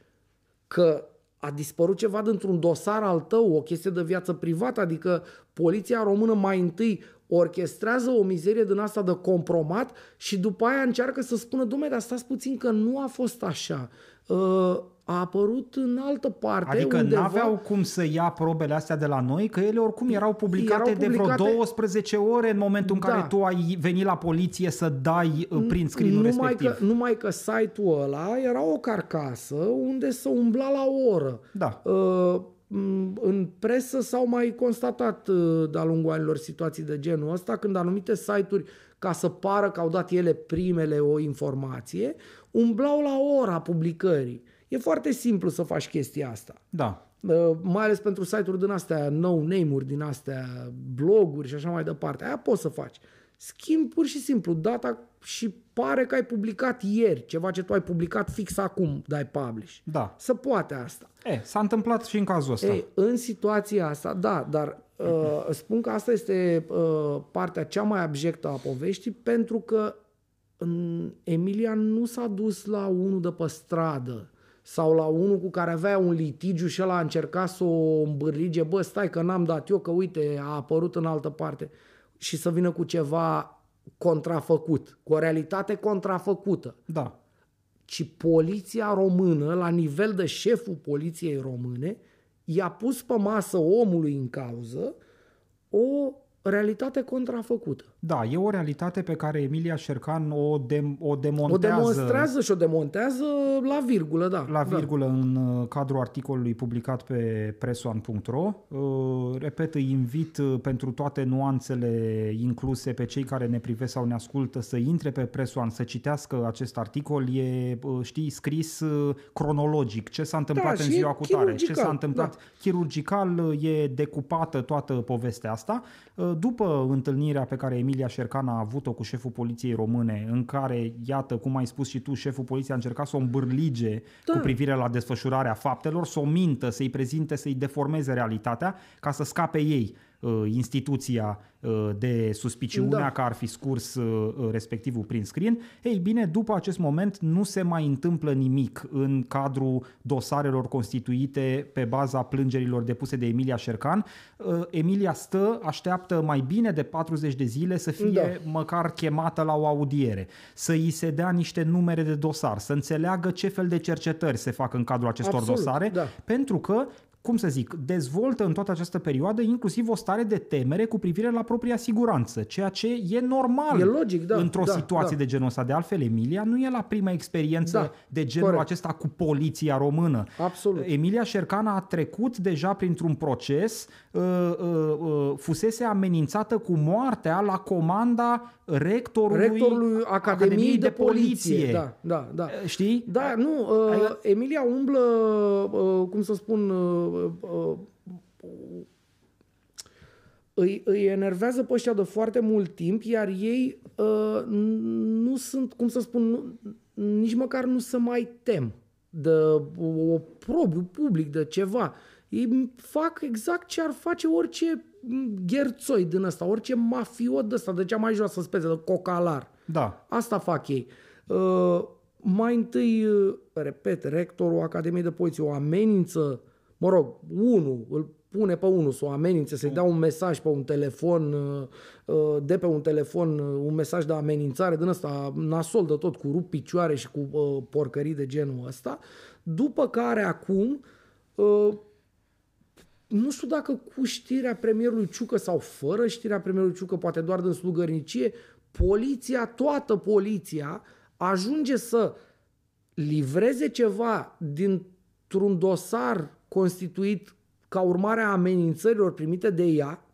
că a dispărut ceva dintr-un dosar al tău, o chestie de viață privată, adică poliția română mai întâi orchestrează o mizerie din asta de compromat și după aia încearcă să spună, dumne, dar stați puțin că nu a fost așa. Uh, a apărut în altă parte. Adică undeva... n-aveau cum să ia probele astea de la noi, că ele oricum erau publicate, erau publicate... de vreo 12 ore în momentul în da. care tu ai venit la poliție să dai uh, prin screen respectiv. Că, numai că site-ul ăla era o carcasă unde să umbla la o oră. Da. Uh, în presă s-au mai constatat uh, de-a lungul anilor situații de genul ăsta, când anumite site-uri, ca să pară că au dat ele primele o informație, umblau la ora publicării. E foarte simplu să faci chestia asta. Da. Uh, mai ales pentru site-uri din astea, no-name-uri din astea, bloguri și așa mai departe. Aia poți să faci. Schimbi pur și simplu data și pare că ai publicat ieri ceva ce tu ai publicat fix acum, dai publish. Da. Să poate asta. E, s-a întâmplat și în cazul ăsta. E, în situația asta, da, dar uh, spun că asta este uh, partea cea mai abjectă a poveștii pentru că în Emilia nu s-a dus la unul de pe stradă sau la unul cu care avea un litigiu și el a încercat să o îmbârlige, bă, stai că n-am dat eu, că uite, a apărut în altă parte și să vină cu ceva contrafăcut, cu o realitate contrafăcută. Da. Ci poliția română, la nivel de șeful poliției române, i-a pus pe masă omului în cauză o realitate contrafăcută. Da, e o realitate pe care Emilia Șercan o, de, o demontează. O demonstrează și o demontează la virgulă, da. La da. virgulă da. în uh, cadrul articolului publicat pe presoan.ro. Uh, repet, îi invit uh, pentru toate nuanțele incluse pe cei care ne privesc sau ne ascultă să intre pe presoan, să citească acest articol. E, știi, scris cronologic. Ce s-a întâmplat da, în ziua cu tare, ce s-a întâmplat da. chirurgical, e decupată toată povestea asta. După întâlnirea pe care Emilia Șercan a avut-o cu șeful poliției române, în care, iată, cum ai spus și tu, șeful poliției a încercat să o îmbârlige da. cu privire la desfășurarea faptelor, să o mintă, să-i prezinte, să-i deformeze realitatea, ca să scape ei uh, instituția Uh, de suspiciunea da. că ar fi scurs uh, uh, respectivul prin screen. Ei bine, după acest moment nu se mai întâmplă nimic în cadrul dosarelor constituite pe baza plângerilor depuse de Emilia Șercan. Emilia stă, așteaptă mai bine de 40 de zile să fie da. măcar chemată la o audiere, să îi se dea niște numere de dosar, să înțeleagă ce fel de cercetări se fac în cadrul acestor Absolut, dosare, da. pentru că cum să zic, dezvoltă în toată această perioadă inclusiv o stare de temere cu privire la propria siguranță, ceea ce e normal e logic, da, într-o da, situație da. de genul ăsta. De altfel, Emilia nu e la prima experiență da, de genul corect. acesta cu poliția română. Absolut. Emilia Șercana a trecut deja printr-un proces, uh, uh, uh, fusese amenințată cu moartea la comanda rectorului, rectorului Academiei, Academiei de, de Poliție. poliție. Da, da, da. Știi? Da, nu, uh, Emilia umblă, uh, cum să spun, uh, uh, îi, îi enervează pe ăștia de foarte mult timp, iar ei uh, nu sunt, cum să spun, nu, nici măcar nu se mai tem de o probiu public, de ceva. Ei fac exact ce ar face orice gherțoi din ăsta, orice mafiot de ăsta, de cea mai joasă specie, de cocalar. Da. Asta fac ei. Uh, mai întâi, uh, repet, rectorul Academiei de Poliție o amenință mă rog, unul, îl pune pe unul să o amenințe, să-i dea un mesaj pe un telefon, uh, uh, de pe un telefon uh, un mesaj de amenințare din ăsta nasol de tot, cu rup picioare și cu porcării de genul ăsta, după care acum nu știu dacă cu știrea premierului Ciucă sau fără știrea premierului Ciucă, poate doar din slugărnicie, poliția, toată poliția ajunge să livreze ceva dintr-un dosar constituit ca urmare a amenințărilor primite de ea,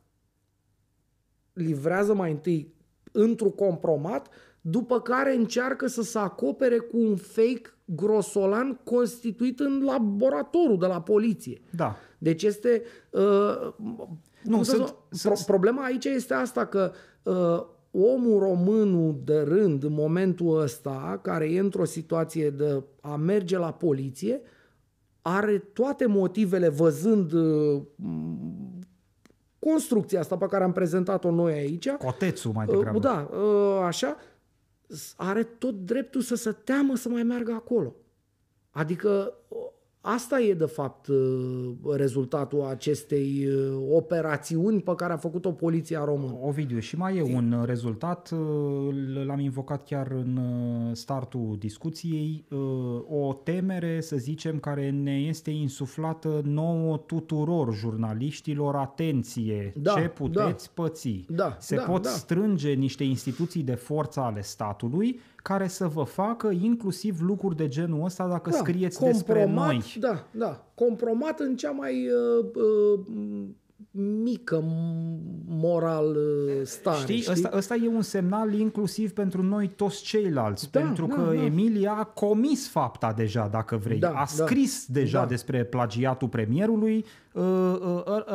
livrează mai întâi într-un compromat, după care încearcă să se acopere cu un fake grosolan constituit în laboratorul de la poliție. Da. Deci este... Uh, nu, sunt, pro- sunt... Problema aici este asta că uh, omul românul de rând în momentul ăsta, care e într-o situație de a merge la poliție, are toate motivele văzând uh, construcția asta pe care am prezentat-o noi aici. Cotețul mai degrabă. Uh, da, uh, așa. Are tot dreptul să se teamă să mai meargă acolo. Adică Asta e, de fapt, uh, rezultatul acestei uh, operațiuni pe care a făcut-o poliția română. Ovidiu, și mai e un rezultat, uh, l-am invocat chiar în startul discuției, o temere, să zicem, care ne este insuflată nouă tuturor jurnaliștilor, atenție, Da, ce da. puteți păți. Da, Se da, pot da. strânge niște instituții de forță ale statului care să vă facă inclusiv lucruri de genul ăsta dacă scrieți despre compromat, noi. Da, da. Compromat în cea mai uh, uh, mică m- moral uh, stare. Știi, ăsta, ăsta e un semnal inclusiv pentru noi toți ceilalți, Da, pentru da, că da. Emilia a comis fapta deja, dacă vrei. Da, a da. scris deja Da. despre plagiatul premierului, uh, uh,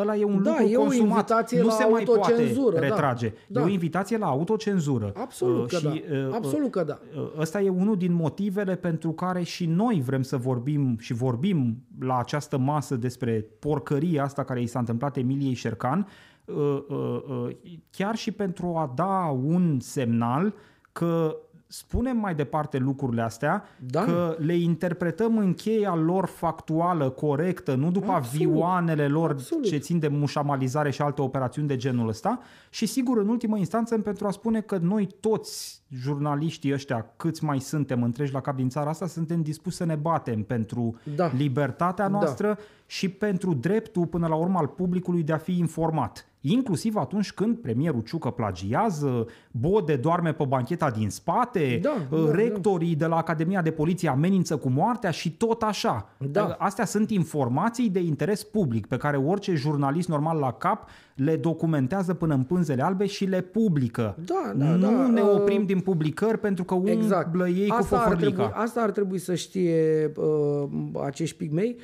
ăla e un Da, lucru e o consumat. invitație nu la se mai poate autocenzură, da. retrage. Da. E o invitație la autocenzură. Absolut Uh, că și, da. uh, Absolut că da. Uh, Ăsta e unul din motivele pentru care și noi vrem să vorbim și vorbim la această masă despre porcăria asta care i s-a întâmplat Emiliei Șercan, uh, uh, uh, chiar și pentru a da un semnal că spunem mai departe lucrurile astea, Da. că le interpretăm în cheia lor factuală, corectă, nu după Absolut. avioanele lor Absolut. ce țin de mușamalizare și alte operațiuni de genul ăsta și sigur în ultimă instanță pentru a spune că noi toți jurnaliștii ăștia, câți mai suntem întregi la cap din țara asta, suntem dispuși să ne batem pentru Da. libertatea noastră și pentru dreptul până la urmă al publicului de a fi informat. Inclusiv atunci când premierul Ciucă plagiază, Bode doarme pe bancheta din spate, Da, uh, da, rectorii de la Academia de Poliție amenință cu moartea și tot așa. Da. Astea sunt informații de interes public pe care orice jurnalist normal la cap le documentează până în pânzele albe și le publică. Da, da, nu da, ne uh, oprim din publicări pentru că Exact. umblă ei cu asta, ar trebui, fofărlica. asta ar trebui să știe uh, acești pigmei,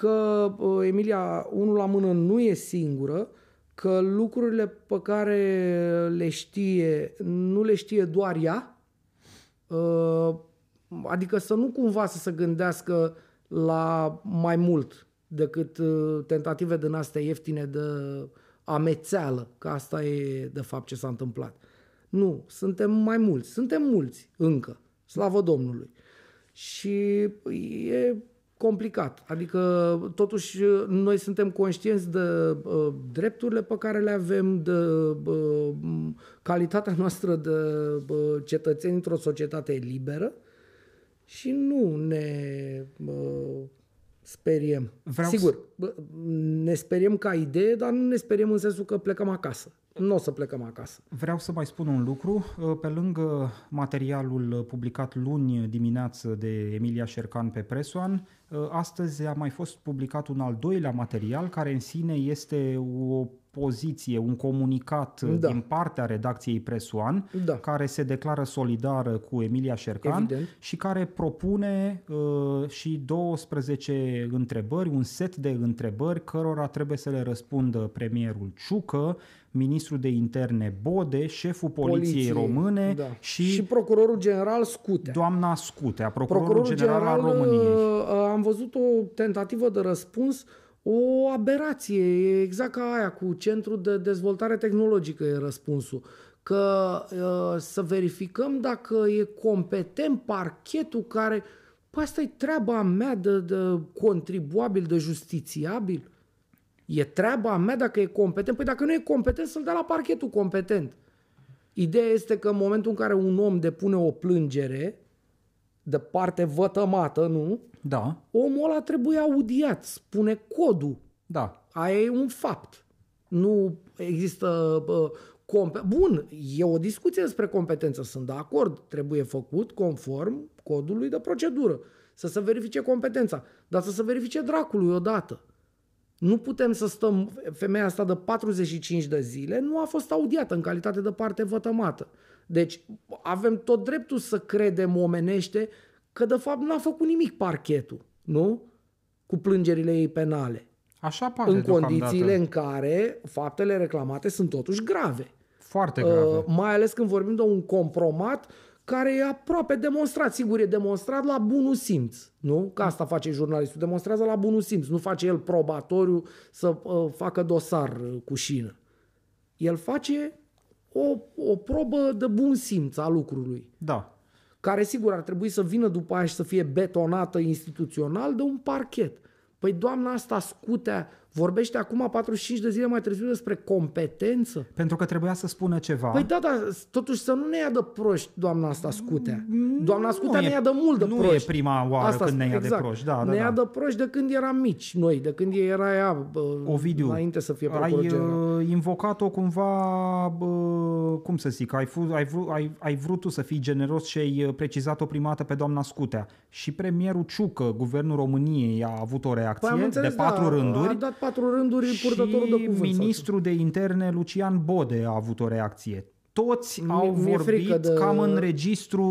că uh, Emilia, unul la mână, nu e singură, că lucrurile pe care le știe, nu le știe doar ea, uh, adică să nu cumva să se gândească la mai mult decât uh, tentative din astea ieftine de amețeală, că asta e de fapt ce s-a întâmplat. Nu, suntem mai mulți, suntem mulți încă, slavă Domnului. Și e complicat. Adică, totuși, noi suntem conștienți de uh, drepturile pe care le avem, de uh, calitatea noastră de uh, cetățeni într-o societate liberă și nu ne uh, speriem. Vreau Sigur, bă, ne speriem ca idee, dar nu ne speriem în sensul că plecăm acasă. Nu o să plecăm acasă. Vreau să mai spun un lucru. Pe lângă materialul publicat luni dimineață de Emilia Șercan pe Presoan, astăzi a mai fost publicat un al doilea material care în sine este o poziție, un comunicat Da. din partea redacției Presoan, Da. care se declară solidară cu Emilia Șercan Evident. și care propune uh, și 12 întrebări, un set de întrebări cărora trebuie să le răspundă premierul Ciucă, ministrul de interne Bode, șeful poliției, române da. și, și procurorul general Scutea. doamna Scutea, procurorul, general, al României. uh, am văzut o tentativă de răspuns, o aberație, e exact ca aia cu Centrul de Dezvoltare Tehnologică e răspunsul. Că uh, să verificăm dacă e competent parchetul care... Păi asta e treaba mea de, de contribuabil, de justițiabil. E treaba mea dacă e competent. Păi dacă nu e competent, să-l dea la parchetul competent. Ideea este că în momentul în care un om depune o plângere de parte vătămată, nu? Da, Omul ăla trebuie audiat, spune codul. da. Aia e un fapt. Nu există... Bă, compe- Bun, e o discuție despre competență, sunt de acord. Trebuie făcut conform codului de procedură. Să se verifice competența. Dar să se verifice dracului odată. Nu putem să stăm... Femeia asta de 45 de zile nu a fost audiată în calitate de parte vătămată. Deci avem tot dreptul să credem omenește că de fapt n-a făcut nimic parchetul, nu? Cu plângerile ei penale. Așa pare în deocamdată. condițiile în care faptele reclamate sunt totuși grave. Foarte grave. Uh, mai ales când vorbim de un compromat care e aproape demonstrat. Sigur, e demonstrat la bunul simț. Nu? Că asta face jurnalistul. Demonstrează la bunul simț. Nu face el probatoriu să uh, facă dosar uh, cu șină. El face o, o probă de bun simț a lucrului Da. care sigur ar trebui să vină după aia și să fie betonată instituțional de un parchet. Păi doamna asta scutea vorbește acum 45 de zile mai târziu despre competență. Pentru că trebuia să spună ceva. Păi da, da, totuși să nu ne ia de proști doamna asta scutea. Doamna scutea nu ne e- ia de mult de nu proști. e prima oară când ne ia de proști, da, da, ne ia da. de proști de când eram mici noi, de când era ea bă, Ovidiu, înainte să fie ai procuror general. uh, invocat-o cumva, bă, cum să zic, ai, fu, ai, vrut, ai, ai vrut tu să fii generos și ai uh, precizat-o prima dată pe doamna Scutea. Și premierul Ciucă, guvernul României, a avut o reacție Păi am înțeles, de patru da, rânduri. A dat patru rânduri purtătorul de și cuvânt. sau ministrul de interne Lucian Bode a avut o reacție. Toți Mi- au mi-e vorbit frică de- cam în registru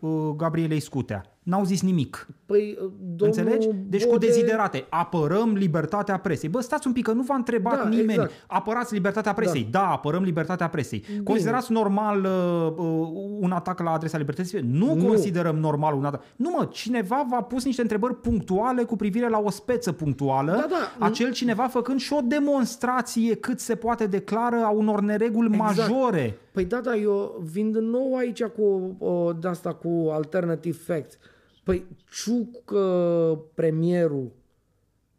uh, Gabrielei Scutea. N-au zis nimic. Păi, domnul Înțelegi? Deci cu Bode- deziderate. Apărăm libertatea presei. Bă, stați un pic, că nu v-a întrebat Da, nimeni. exact. Apărați libertatea presei. Da. apărăm libertatea presei. Considerați normal uh, uh, un atac la adresa libertății? Nu, Nu. considerăm normal un atac. Nu mă, cineva v-a pus niște întrebări punctuale cu privire la o speță punctuală. Da, da. Acel cineva făcând și o demonstrație cât se poate declară a unor nereguli Exact. majore. Păi da, da, eu vin din nou aici cu o, de asta cu alternative facts. Păi Ciucă, premierul,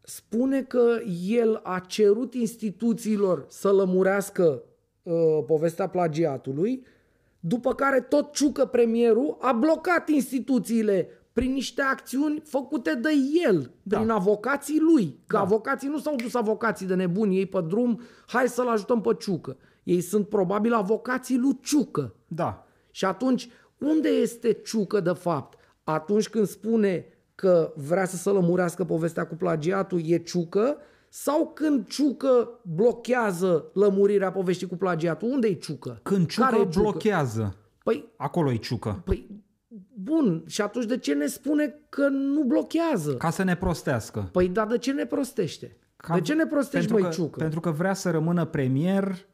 spune că el a cerut instituțiilor să lămurească uh, povestea plagiatului, după care tot Ciucă, premierul, a blocat instituțiile prin niște acțiuni făcute de el, Da. prin avocații lui. Că Da. avocații nu s-au dus avocații de nebuni, ei pe drum, hai să-l ajutăm pe Ciucă. Ei sunt probabil avocații lui Ciucă. Da. Și atunci, unde este Ciucă de fapt? Atunci când spune că vrea să se lămurească povestea cu plagiatul, e Ciucă? Sau când Ciucă blochează lămurirea poveștii cu plagiatul? Unde e Ciucă? Când Care Ciucă e Ciucă? blochează, Păi, acolo e Ciucă. păi, bun, și atunci de ce ne spune că nu blochează? Ca să ne prostească. Păi, dar de ce ne prostește? Ca- de ce ne prostești, pentru măi, că, Ciucă? Pentru că vrea să rămână premier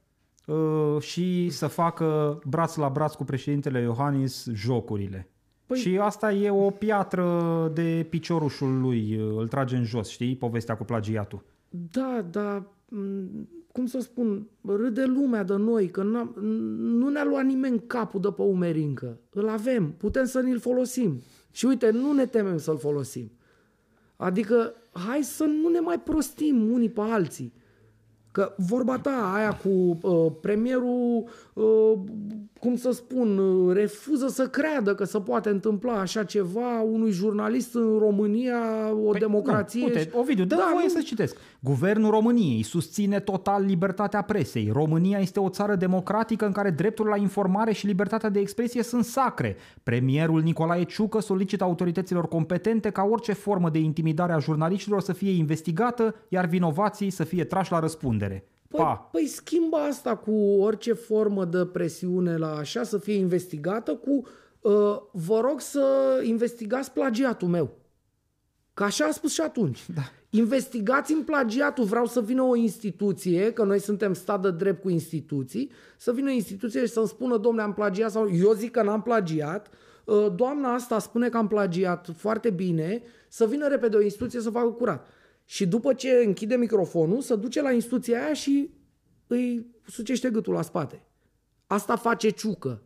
uh, și să facă braț la braț cu președintele Iohannis jocurile. Păi- Și asta e o piatră de piciorușul lui, uh, îl trage în jos, știi, povestea cu plagiatul. Da, dar m, cum să spun, râde lumea de noi, că n-am- nu ne-a luat nimeni capul de pe umeri încă. Îl avem, putem să ne-l folosim. Și uite, nu ne temem să-l folosim. Adică, hai să nu ne mai prostim unii pe alții. Că vorba ta, aia cu uh, premierul, uh, cum să spun, uh, refuză să creadă că se poate întâmpla așa ceva unui jurnalist în România, o Păi, democrație. Nu, uite, Ovidiu, dă Da, voie nu- să citesc. Guvernul României susține total libertatea presei. România este o țară democratică în care dreptul la informare și libertatea de expresie sunt sacre. Premierul Nicolae Ciucă solicită autorităților competente ca orice formă de intimidare a jurnaliștilor să fie investigată, iar vinovații să fie trași la răspundere. Păi, Pa! păi schimbă asta cu orice formă de presiune la așa să fie investigată cu uh, vă rog să investigați plagiatul meu. Că așa a spus și atunci. Da. Investigați-mi plagiatul, vreau să vină o instituție, că noi suntem stat de drept cu instituții, să vină o instituție și să-mi spună, domnule, am plagiat sau eu zic că n-am plagiat, uh, doamna asta spune că am plagiat foarte bine, să vină repede o instituție să facă curat. Și după ce închide microfonul, să duce la instituția aia și îi sucește gâtul la spate. Asta face ciucă.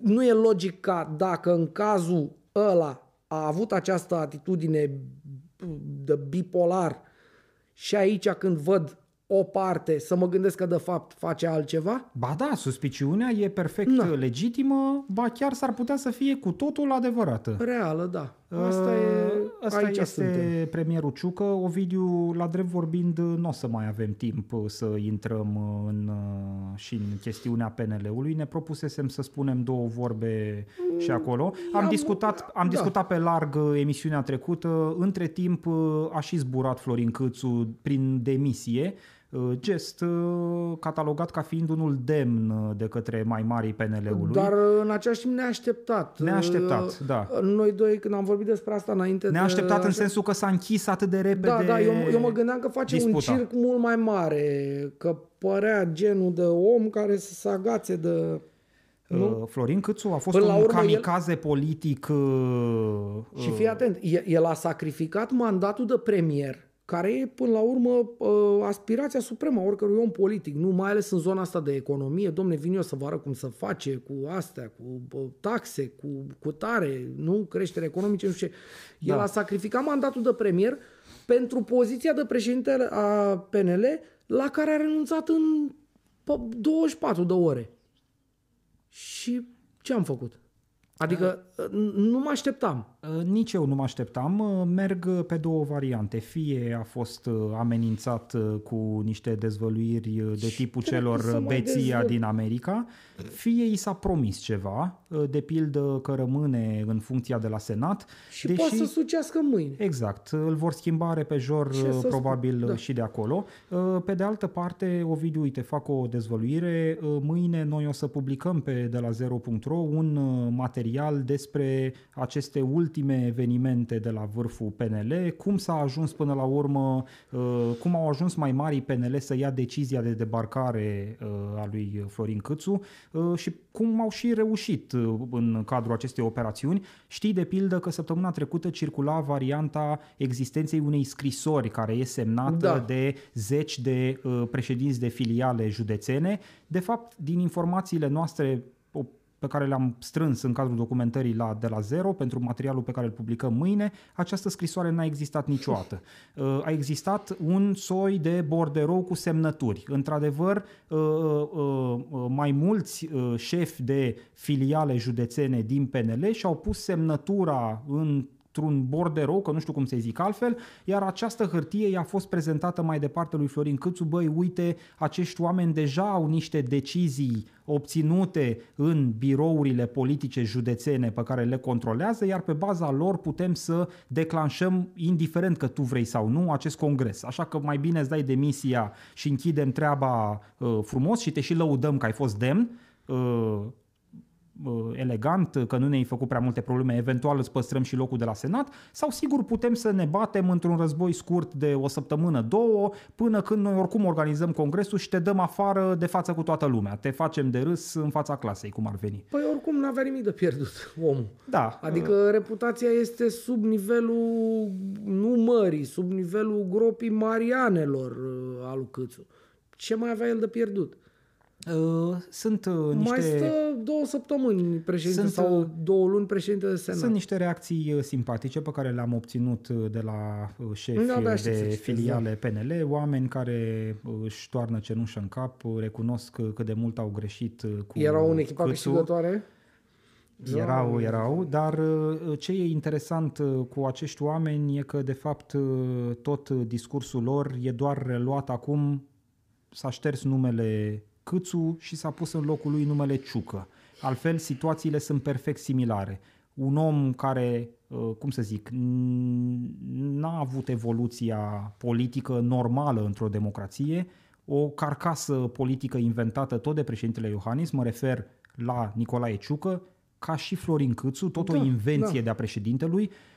Nu e logic ca dacă în cazul ăla a avut această atitudine de bipolar și aici când văd o parte să mă gândesc că de fapt face altceva? Ba da, suspiciunea e perfect Na. legitimă, ba chiar s-ar putea să fie cu totul adevărată. Reală, da. Asta e... Asta aici este suntem. premierul Ciucă. Ovidiu, la drept vorbind, nu o să mai avem timp să intrăm în, și în chestiunea PNL-ului. Ne propusesem să spunem două vorbe și acolo. Am am- discutat, am da. discutat pe larg emisiunea trecută. Între timp a și zburat Florin Câțu prin demisie. Gest catalogat ca fiind unul demn de către mai marii PNL-ului. Dar în același timp neașteptat. Neașteptat, da. Noi doi, când am vorbit despre asta înainte de... Neașteptat în așa- sensul că s-a închis atât de repede Da, da, eu, eu mă gândeam că face disputa. un circ mult mai mare, că părea genul de om care să se agațe de... Nu? Uh, Florin Câțu a fost Până la un urmă, el- kamikaze politic uh, Și fii atent, el, el a sacrificat mandatul de premier, care e până la urmă uh, aspirația supremă a oricărui om politic, nu mai ales în zona asta de economie. Domne, vin eu să vă arăt cum să face cu astea, cu uh, taxe, cu, cu tare, nu creștere economice, nu știu ce. El Da. a sacrificat mandatul de premier pentru poziția de președinte a PNL la care a renunțat în 24 de ore. Și ce am făcut? Adică nu mă așteptam. Uh, nici eu nu mă așteptam. Uh, merg pe două variante. Fie a fost uh, amenințat cu niște dezvăluiri de tipul celor beția dezvăl... din America, fie i s-a promis ceva, de pildă că rămâne în funcția de la Senat. Și deși... poate să sucească mâine. Exact. Îl vor schimba repejor probabil da. și de acolo. Pe de altă parte, Ovidiu, uite, fac o dezvăluire. Mâine noi o să publicăm pe de la 0.ro un material despre aceste ultime ultime evenimente de la vârful PNL, cum s-a ajuns până la urmă, uh, cum au ajuns mai mari PNL să ia decizia de debarcare uh, a lui Florin Câțu uh, și cum au și reușit în cadrul acestei operațiuni. Știi de pildă că săptămâna trecută circula varianta existenței unei scrisori care e semnată da. de zeci de președinți de filiale județene. De fapt, din informațiile noastre pe care le-am strâns în cadrul documentării la De la Zero pentru materialul pe care îl publicăm mâine, această scrisoare n-a existat niciodată. [LAUGHS] Uh, a existat un soi de borderou cu semnături. Într-adevăr, uh, uh, mai mulți șefi de filiale județene din PNL și-au pus semnătura în într-un borderou, că nu știu cum să zic altfel, iar această hârtie i-a fost prezentată mai departe lui Florin Câțu, băi, uite, acești oameni deja au niște decizii obținute în birourile politice județene pe care le controlează, iar pe baza lor putem să declanșăm, indiferent că tu vrei sau nu, acest congres. Așa că mai bine îți dai demisia și închidem treaba uh, frumos și te și lăudăm că ai fost demn, uh, elegant, că nu ne-ai făcut prea multe probleme, eventual îți păstrăm și locul de la Senat, sau sigur putem să ne batem într-un război scurt de o săptămână, două, până când noi oricum organizăm congresul și te dăm afară de față cu toată lumea. Te facem de râs în fața clasei, cum ar veni. Păi oricum nu avea nimic de pierdut [LAUGHS] omul. Da. Adică uh... reputația este sub nivelul numării, sub nivelul gropii Marianelor uh, al lui Câțu. Ce mai avea el de pierdut? Uh, sunt uh, niște... Mai stă două săptămâni președinte sunt, sau uh, două luni președinte de Senat. Sunt niște reacții simpatice pe care le-am obținut de la șefi da, da, de filiale da. PNL, oameni care își toarnă cenușă în cap, recunosc cât de mult au greșit cu Erau în echipa câștigătoare? Erau, erau, dar ce e interesant cu acești oameni e că de fapt tot discursul lor e doar reluat acum, s-a șters numele Câțu și s-a pus în locul lui numele Ciucă. Altfel, situațiile sunt perfect similare. Un om care, uh, cum să zic, n-a avut evoluția politică normală într-o democrație, o carcasă politică inventată tot de președintele Iohannis, mă refer la Nicolae Ciucă, ca și Florin Câțu, tot da, o invenție da. de-a președintelui, Uh, uh,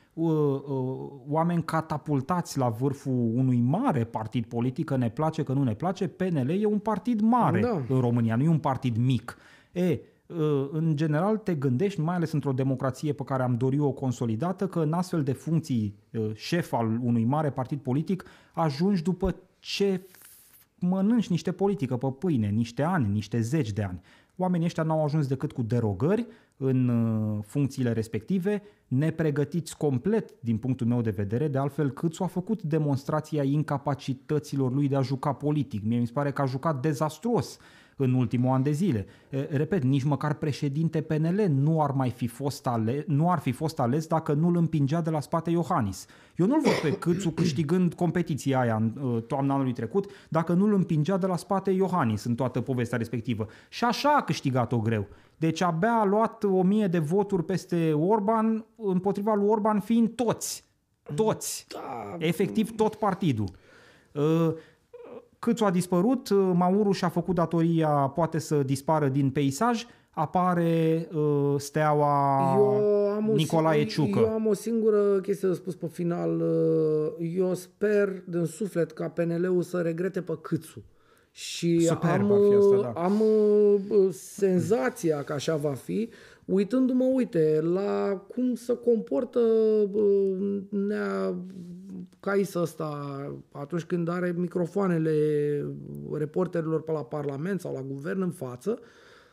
oameni catapultați la vârful unui mare partid politic, că ne place, că nu ne place, PNL e un partid mare da. în România, nu e un partid mic. E, uh, în general te gândești, mai ales într-o democrație pe care am dorit o consolidată, că în astfel de funcții șef al unui mare partid politic ajungi după ce mănânci niște politică pe pâine, niște ani, niște zeci de ani. Oamenii ăștia n-au ajuns decât cu derogări în uh, funcțiile respective, nepregătiți complet din punctul meu de vedere, de altfel Câțu a făcut demonstrația incapacităților lui de a juca politic. Mie mi se pare că a jucat dezastruos în ultimul an de zile. Repet, nici măcar președinte PNL nu ar mai fi fost ales, nu ar fi fost ales dacă nu îl împingea de la spate Iohannis. Eu nu-l văd pe Câțu câștigând competiția aia în uh, toamna anului trecut dacă nu îl împingea de la spate Iohannis în toată povestea respectivă. Și așa a câștigat-o greu. Deci abia a luat o mie de voturi peste Orban, împotriva lui Orban fiind toți. Toți. Da. Efectiv tot partidul. Uh, Câțu a dispărut, uh, Mauru și-a făcut datoria, poate să dispară din peisaj, apare uh, steaua eu am Nicolae o, Ciucă. Eu am o singură chestie de spus pe final. Uh, eu sper din suflet ca PNL-ul să regrete pe Câțu. Și Super, am, fi asta, da. am uh, senzația că așa va fi, uitându-mă, uite, la cum se comportă uh, nea Caisa ăsta atunci când are microfoanele reporterilor pe la Parlament sau la guvern în față,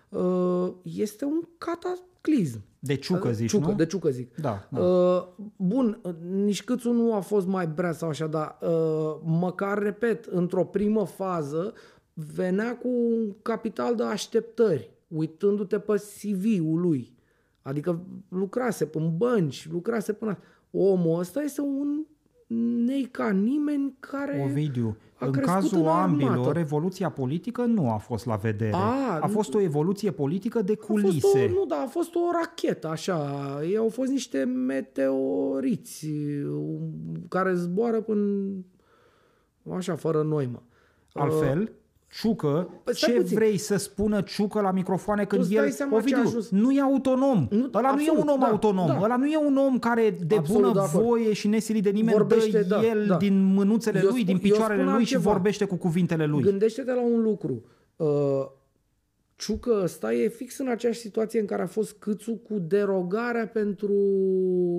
uh, este un cataclism. De ciucă zici, ciucă, nu? De ciucă zic. Da, da. Uh, bun, uh, nici câțul nu a fost mai brea sau așa, dar uh, măcar, repet, într-o primă fază venea cu un capital de așteptări, uitându-te pe CV-ul lui. Adică lucrase în bănci, lucrase până... Omul ăsta este un nei ca nimeni care Ovidiu, a în crescut cazul în armată. ambilor, evoluția politică nu a fost la vedere. A, a fost o evoluție politică de A fost culise. o, nu, da, a fost o rachetă, așa. Ei au fost niște meteoriți um, care zboară până așa, fără noimă. Altfel, Ciucă, Păi stai ce puțin. vrei să spună Ciucă la microfoane când îți dai el, seama ce a Ovidiu, ajuns. nu e autonom. Nu, ăla nu e absolut, un om da, autonom. da. Ăla nu e un om care de Absolut bună de acord. voie și nesilit de nimeni Vorbește, dă da, el da. din mânuțele Eu lui, spun- din eu picioarele spun lui și altceva. vorbește cu cuvintele lui. Gândește-te la un lucru. Uh, Ciucă ăsta e fix în aceeași situație în care a fost Câțu cu derogarea pentru,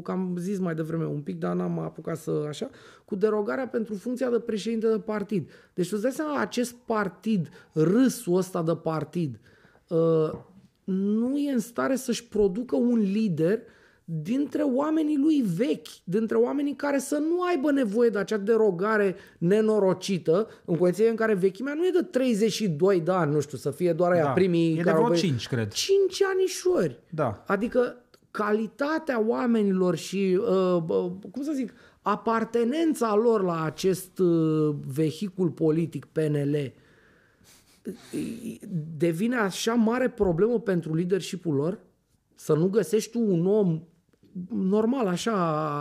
că am zis mai devreme un pic, dar n-am apucat să așa, cu derogarea pentru funcția de președinte de partid. Deci tu îți dai seama, acest partid, râsul ăsta de partid, uh, nu e în stare să-și producă un lider dintre oamenii lui vechi, dintre oamenii care să nu aibă nevoie de acea derogare nenorocită, în condiții în care vechimea nu e de 32 de ani, nu știu, să fie doar aia Da, primii... e de care vreo au venit. 5, cred. 5 anișori. Da. Adică calitatea oamenilor și, uh, bă, cum să zic, apartenența lor la acest uh, vehicul politic PNL devine așa mare problemă pentru leadership-ul lor? Să nu găsești tu un om normal, așa,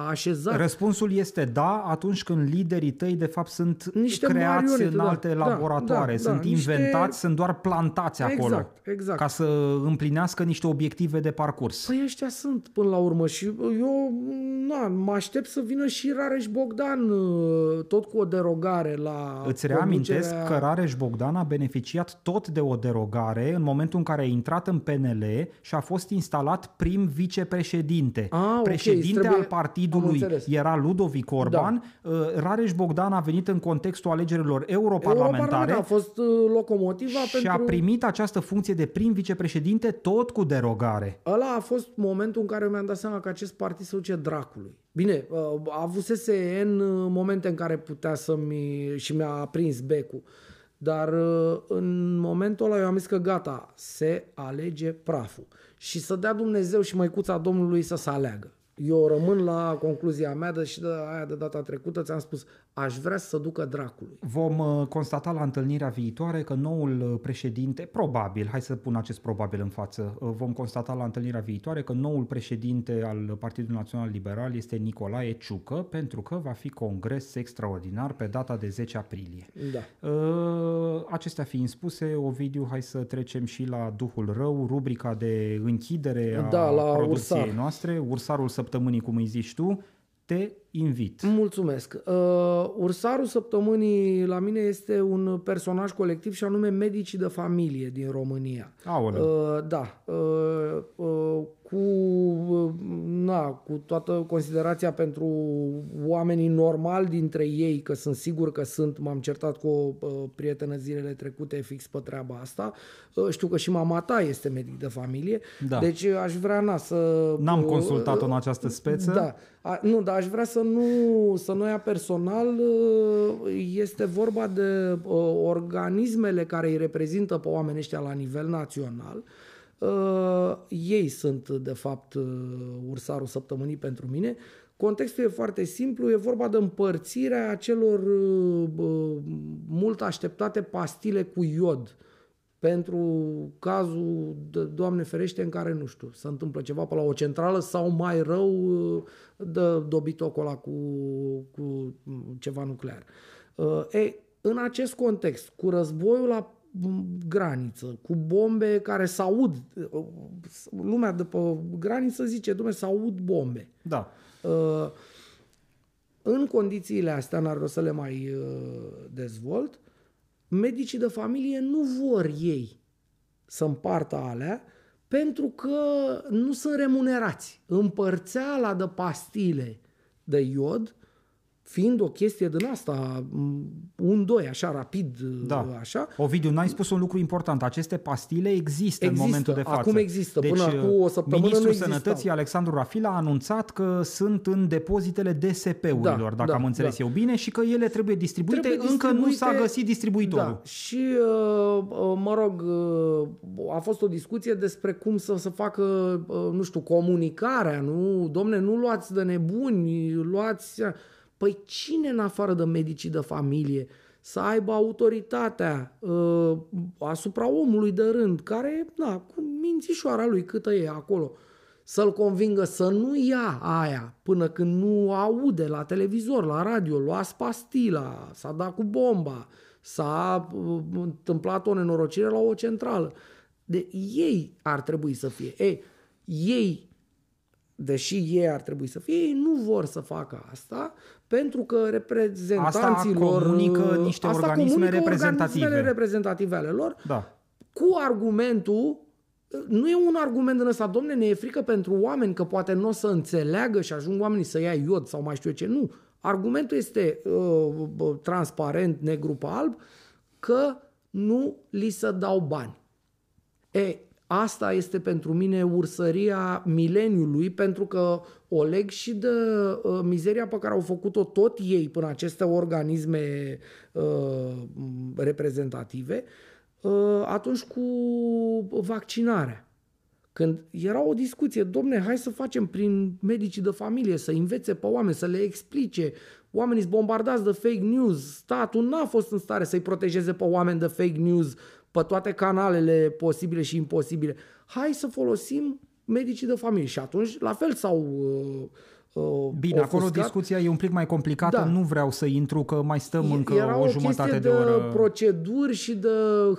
așezat. Răspunsul este da, atunci când liderii tăi de fapt sunt Niște creați marionete, în da, alte da, laboratoare, da, sunt da, niște- inventați, sunt doar plantați acolo Exact, exact. ca să împlinească niște obiective de parcurs. Păi ăștia sunt până la urmă și eu na, mă aștept să vină și Rareș Bogdan uh, tot cu o derogare la Îți reamintesc conducerea- că Rareș Bogdan a beneficiat tot de o derogare în momentul în care a intrat în PNL și a fost instalat prim vicepreședinte. Ah, ok, Președinte trebuie- al partidului am înțeles. Da. era Ludovic Orban. Uh, Rareș Bogdan a venit în contextul alegerilor europarlamentare Europarlamentar a fost uh, locomotiva și pentru... a primit această funcție de prim vicepreședinte tot cu derogare. Ăla a fost momentul în care mi-am dat seama că acest partid se duce dracului. Bine, uh, avusese în uh, momente în care putea să-mi... și mi-a prins becul. Dar uh, în momentul ăla eu am zis că gata, se alege praful. Și să dea Dumnezeu și măicuța Domnului să se aleagă. Eu rămân la concluzia mea de și de aia de data trecută ți-am spus, aș vrea să ducă dracului. Vom uh, constata la întâlnirea viitoare că noul uh, președinte, probabil, hai să pun acest probabil în față, uh, vom constata la întâlnirea viitoare că noul președinte al Partidului Național Liberal este Nicolae Ciucă, pentru că va fi congres extraordinar pe data de 10 aprilie. Da. Uh, Acestea fiind spuse, Ovidiu, hai să trecem și la Duhul Rău, rubrica de închidere a Da, la producției Ursar. noastre, Ursarul săptămânii, cum îi zici tu, te invit. Mulțumesc. Uh, ursarul săptămânii la mine este un personaj colectiv și anume medicii de familie din România. Aoleu. Uh, da. Uh, uh, cu, uh, na, cu toată considerația pentru oamenii normali dintre ei, că sunt sigur că sunt, m-am certat cu o uh, prietenă zilele trecute fix pe treaba asta. Uh, știu că și mama ta este medic de familie, Da. deci uh, aș vrea na, să... N-am uh, consultat-o în această speță. Da. A, nu, dar aș vrea să nu, să nu ia personal. uh, Este vorba de uh, organismele care îi reprezintă pe oamenii ăștia la nivel național. Uh, Ei sunt, de fapt, uh, ursarul săptămânii pentru mine. Contextul e foarte simplu, e vorba de împărțirea acelor uh, uh, mult așteptate pastile cu iod pentru cazul, de, Doamne ferește, în care, nu știu, se întâmplă ceva pe la o centrală sau mai rău de dobitocul ăla cu, cu ceva nuclear. Uh, ei, în acest context, cu războiul la graniță, cu bombe care se aud, uh, lumea de pe graniță zice, dumne, se aud bombe. Da. Uh, în condițiile astea, n-ar rost să le mai uh, dezvolt, medicii de familie nu vor ei să împartă alea pentru că nu sunt remunerați. Împărțeala de pastile de iod fiind o chestie din asta, un, doi, așa, rapid, da. așa. Ovidiu, n-ai spus un lucru important. Aceste pastile există, există în momentul de față. acum există. Deci, Până acum o săptămână Ministrul nu Sănătății, Alexandru Rafila, a anunțat că sunt în depozitele DSP-urilor, da, dacă da, am înțeles da. eu bine, și că ele trebuie distribuite. Trebuie Încă distribuite, nu s-a găsit distribuitorul. Da. Și, mă rog, a fost o discuție despre cum să se facă, nu știu, comunicarea, nu? Domne, nu luați de nebuni, luați... Păi cine în afară de medicii de familie să aibă autoritatea uh, asupra omului de rând, care, da, cu mințișoara lui câtă e acolo, să-l convingă să nu ia aia până când nu aude la televizor, la radio, luați pastila, s-a dat cu bomba, s-a uh, întâmplat o nenorocire la o centrală. De ei ar trebui să fie. Ei, ei deși ei ar trebui să fie, ei nu vor să facă asta pentru că reprezentanților... Asta comunică niște asta organisme comunică reprezentative. organismele reprezentative ale lor da. cu argumentul nu e un argument în ăsta, domne, ne e frică pentru oameni că poate nu o să înțeleagă și ajung oamenii să ia iod sau mai știu eu ce. Nu. Argumentul este uh, transparent, negru pe alb, că nu li se dau bani. E, Asta este pentru mine ursăria mileniului, pentru că o leg și de uh, mizeria pe care au făcut-o tot ei până aceste organisme uh, reprezentative, uh, atunci cu vaccinarea. Când era o discuție, domne, hai să facem prin medicii de familie, să învețe pe oameni, să le explice. Oamenii sunt bombardați de fake news. Statul n-a fost în stare să-i protejeze pe oameni de fake news pe toate canalele posibile și imposibile. Hai să folosim medicii de familie. Și atunci, la fel, s-au uh, Uh, Bine, ofuscat. acolo discuția e un pic mai complicată, da. nu vreau să intru că mai stăm e, încă Era o, o jumătate de, de oră. proceduri și de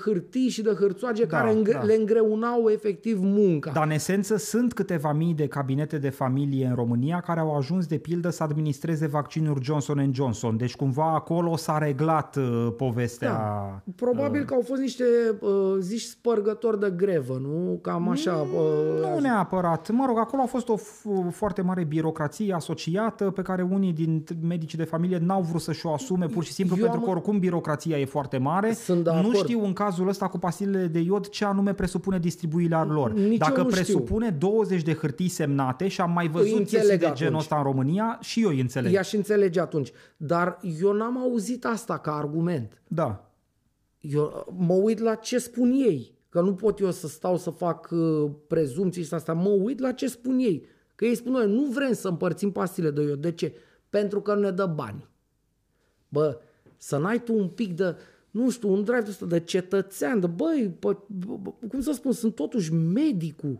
hârtii și de hârțoage da, care îngre- da. le îngreunau efectiv munca. Dar în esență sunt câteva mii de cabinete de familie în România care au ajuns de pildă să administreze vaccinuri Johnson Johnson. Deci cumva acolo s-a reglat uh, povestea. Da. Probabil uh, că au fost niște uh, zici spărgători de grevă, nu? Cam așa. Uh, nu neapărat. Mă rog, acolo a fost o f- foarte mare birocrație birocrație asociată pe care unii din medicii de familie n-au vrut să-și o asume pur și simplu Eu pentru am... că oricum birocrația e foarte mare. Sunt de nu acord. știu în cazul ăsta cu pastilele de iod ce anume presupune distribuirea lor. Nici Dacă nu presupune știu. 20 de hârtii semnate și am mai văzut chestii de genul ăsta în România și eu îi înțeleg. Ea și înțelege atunci. Dar eu n-am auzit asta ca argument. Da. Eu mă uit la ce spun ei. Că nu pot eu să stau să fac uh, prezumții și asta. Mă uit la ce spun ei. Că ei spun, noi nu vrem să împărțim pastile de iod. De ce? Pentru că nu ne dă bani. Bă, să n-ai tu un pic de, nu știu, un drive ăsta de cetățean, de băi, bă, bă, cum să spun, sunt totuși medicul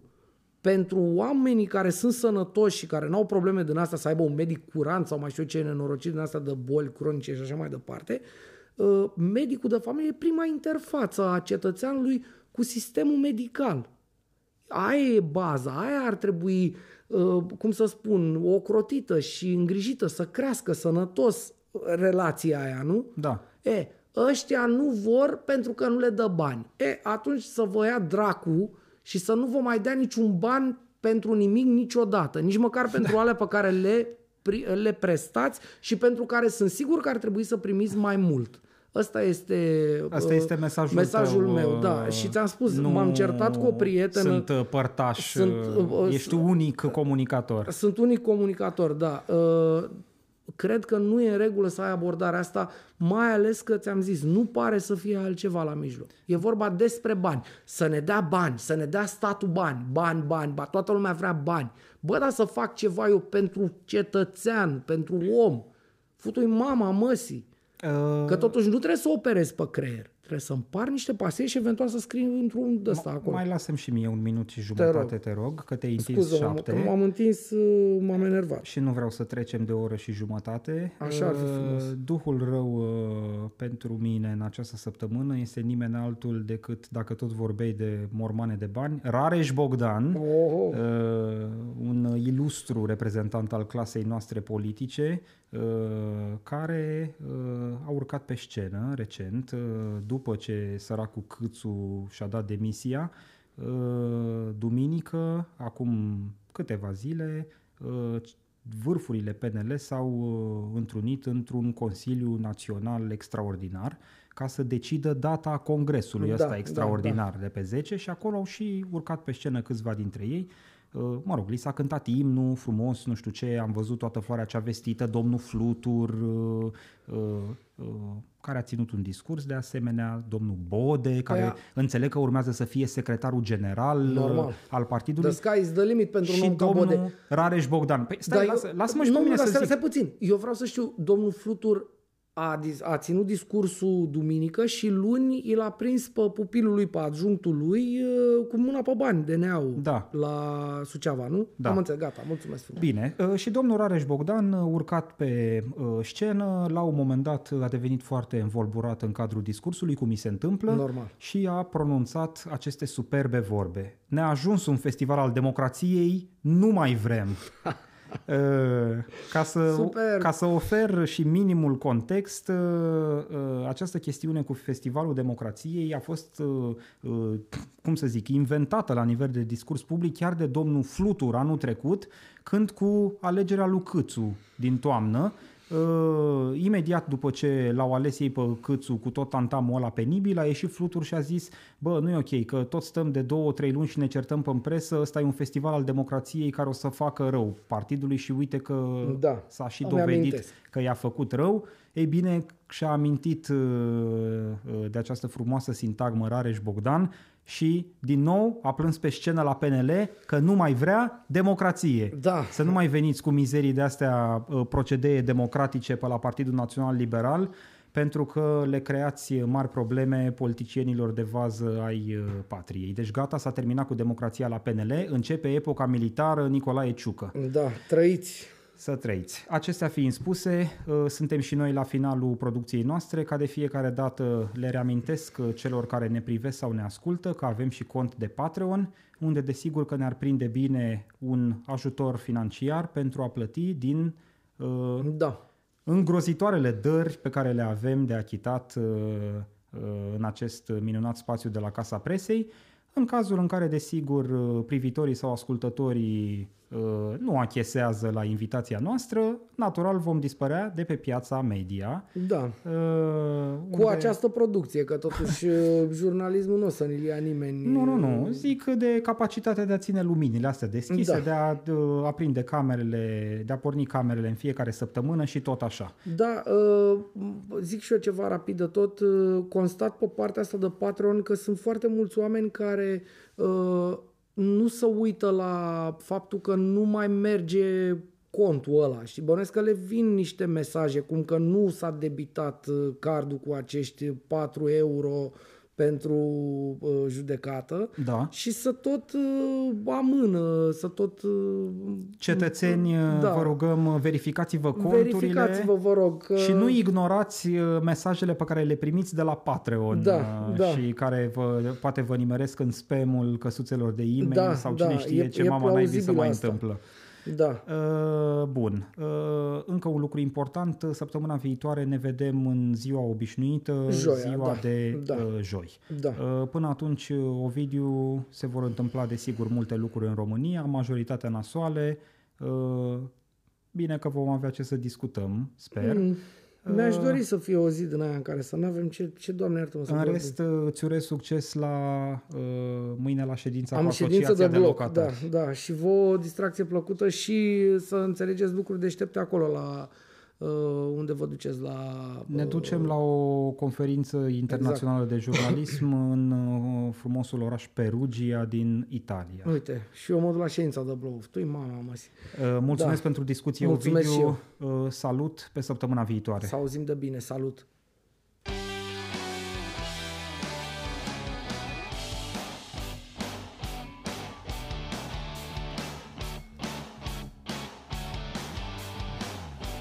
pentru oamenii care sunt sănătoși și care nu au probleme din asta să aibă un medic curant sau mai știu ce nenorocit din asta de boli cronice și așa mai departe, uh, medicul de familie e prima interfață a cetățeanului cu sistemul medical. Aia e baza, aia ar trebui Uh, cum să spun, ocrotită și îngrijită, să crească sănătos relația aia, nu? Da. E, ăștia nu vor pentru că nu le dă bani. E, atunci să vă ia dracu și să nu vă mai dea niciun ban pentru nimic niciodată, nici măcar pentru alea pe care le, le prestați și pentru care sunt sigur că ar trebui să primiți mai mult. Ăsta este, Asta este mesajul, mesajul tău, meu. Da. Și ți-am spus, nu m-am certat cu o prietenă. Sunt uh, părtaș, sunt, uh, uh, ești unic comunicator. Sunt unic comunicator, da. Cred că nu e în regulă să ai abordarea asta, mai ales că ți-am zis, nu pare să fie altceva la mijloc. E vorba despre bani. Să ne dea bani, să ne dea statul bani, bani, bani, bani. toată lumea vrea bani. Bă, dar să fac ceva eu pentru cetățean, pentru om. Futui mama măsii. Uh... Că totuși nu trebuie să operezi pe creier. Trebuie să împar niște pasei și eventual să scrii într-un de ăsta acolo. Mai lasăm și mie un minut și jumătate, te rog, te rog că te-ai întins Scuză, șapte. m-am întins, uh, m-am enervat. Și nu vreau să trecem de o oră și jumătate. Așa ar fi uh, frumos. Duhul rău uh, pentru mine în această săptămână este nimeni altul decât, dacă tot vorbei de mormane de bani, Rareș Bogdan, oh. un ilustru reprezentant al clasei noastre politice, care a urcat pe scenă recent, după ce săracul Câțu și-a dat demisia, duminică, acum câteva zile, vârfurile PNL s-au uh, întrunit într-un Consiliu Național extraordinar ca să decidă data congresului Da, ăsta da, extraordinar de pe 10 și acolo au și urcat pe scenă câțiva dintre ei. Uh, Mă rog, li s-a cântat imnul frumos, nu știu ce, am văzut toată floarea cea vestită, domnul Flutur, uh, uh, uh, care a ținut un discurs de asemenea, domnul Bode, care Aia- înțeleg că urmează să fie secretarul general uh, Normal. al partidului. The sky is the limit pentru un și om ca domnul Bode. Rareș Bogdan. Păi stai, Dar lasă, eu- lasă-mă și nu, pe mine nu, dar să stai, zic. stai puțin. Eu vreau să știu, domnul Flutur a, dis- a ținut discursul duminică și luni el a prins pe pupilul lui, pe adjunctul lui, uh, cu mâna pe bani, DNA-ul, Da. la Suceava, nu? Da. Am înțeles, gata, mulțumesc frumos. Bine, uh, și domnul Rareș Bogdan, uh, urcat pe uh, scenă, la un moment dat uh, a devenit foarte învolburat în cadrul discursului, cum mi se întâmplă, Normal. și a pronunțat aceste superbe vorbe. Ne-a ajuns un festival al democrației, nu mai vrem. [LAUGHS] Uh, [LAUGHS] ca, să, Super. ca să ofer și minimul context, uh, uh, această chestiune cu Festivalul Democrației a fost, uh, uh, cum să zic, inventată la nivel de discurs public chiar de domnul Flutur anul trecut, când cu alegerea lui Câțu din toamnă, Uh, imediat după ce l-au ales ei pe Câțu cu tot tantamul ăla penibil, a ieșit Flutur și a zis bă, nu e ok, că tot stăm de două, trei luni și ne certăm pe presă, ăsta e un festival al democrației care o să facă rău partidului și uite că Da, s-a și îmi dovedit amintesc. că i-a făcut rău. Ei bine, și-a amintit uh, uh, de această frumoasă sintagmă Rareș Bogdan și, din nou, a plâns pe scenă la PNL că nu mai vrea democrație. Da. Să nu mai veniți cu mizerii de astea uh, procedee democratice pe la Partidul Național Liberal, pentru că le creați mari probleme politicienilor de vază ai uh, patriei. Deci gata, s-a terminat cu democrația la PNL, începe epoca militară Nicolae Ciucă. Da, trăiți. Să trăiți. Acestea fiind spuse, uh, suntem și noi la finalul producției noastre. Ca de fiecare dată le reamintesc uh, celor care ne privesc sau ne ascultă că avem și cont de Patreon, unde desigur că ne-ar prinde bine un ajutor financiar pentru a plăti din uh, Da. îngrozitoarele dări pe care le avem de achitat uh, uh, în acest minunat spațiu de la Casa Presei, în cazul în care, desigur, uh, privitorii sau ascultătorii uh, nu achesează la invitația noastră, natural vom dispărea de pe piața media. Da. uh, Cu unde- această producție, că totuși uh, jurnalismul nu o să ne ia nimeni. Nu, nu, nu. Zic de capacitatea de a ține luminile astea deschise, Da. de a de, aprinde camerele, de a porni camerele în fiecare săptămână și tot așa. Da, uh, zic și eu ceva rapid de tot. uh, Constat pe partea asta de Patreon că sunt foarte mulți oameni care uh, nu se uită la faptul că nu mai merge contul ăla. Și bănuiesc că le vin niște mesaje cum că nu s-a debitat uh, cardul cu acești 4 euro pentru uh, judecată Da. și să tot uh, amână, să tot... Uh, Cetățeni, Da. vă rugăm, verificați-vă conturile verificați-vă, vă rog, că... și nu ignorați uh, mesajele pe care le primiți de la Patreon Da, uh, da. și care vă, poate vă nimeresc în spamul căsuțelor de e-mail Da, sau da, cine știe e- ce e mama naibii să plauzibil mai asta. întâmplă. Da. Uh, Bun. Uh, Încă un lucru important. Săptămâna viitoare ne vedem în ziua obișnuită, Joia, ziua da, de da. uh, joi. Da. Uh, Până atunci, uh, Ovidiu, se vor întâmpla desigur multe lucruri în România, majoritatea nasoale. Uh, Bine că vom avea ce să discutăm, sper. Mm, Mi-aș dori să fie o zi din aia în care să nu avem ce, ce doamne iartă-mă să În vorbim. rest, uh, îți urez succes la uh, mâine la ședința Am cu ședință Asociația de de, bloc, da, Locatari. da. Și vă o distracție plăcută și să înțelegeți lucruri deștepte acolo la uh, unde vă duceți la... Ne uh, ducem la o conferință internațională Exact. de jurnalism [COUGHS] în uh, frumosul oraș Perugia din Italia. Uite, și eu mă duc la ședința de bloc. Tu mama, mă. Uh, Mulțumesc Da. pentru discuție, Mulțumesc și Ovidiu. Uh, Salut pe săptămâna viitoare. Să auzim de bine. Salut!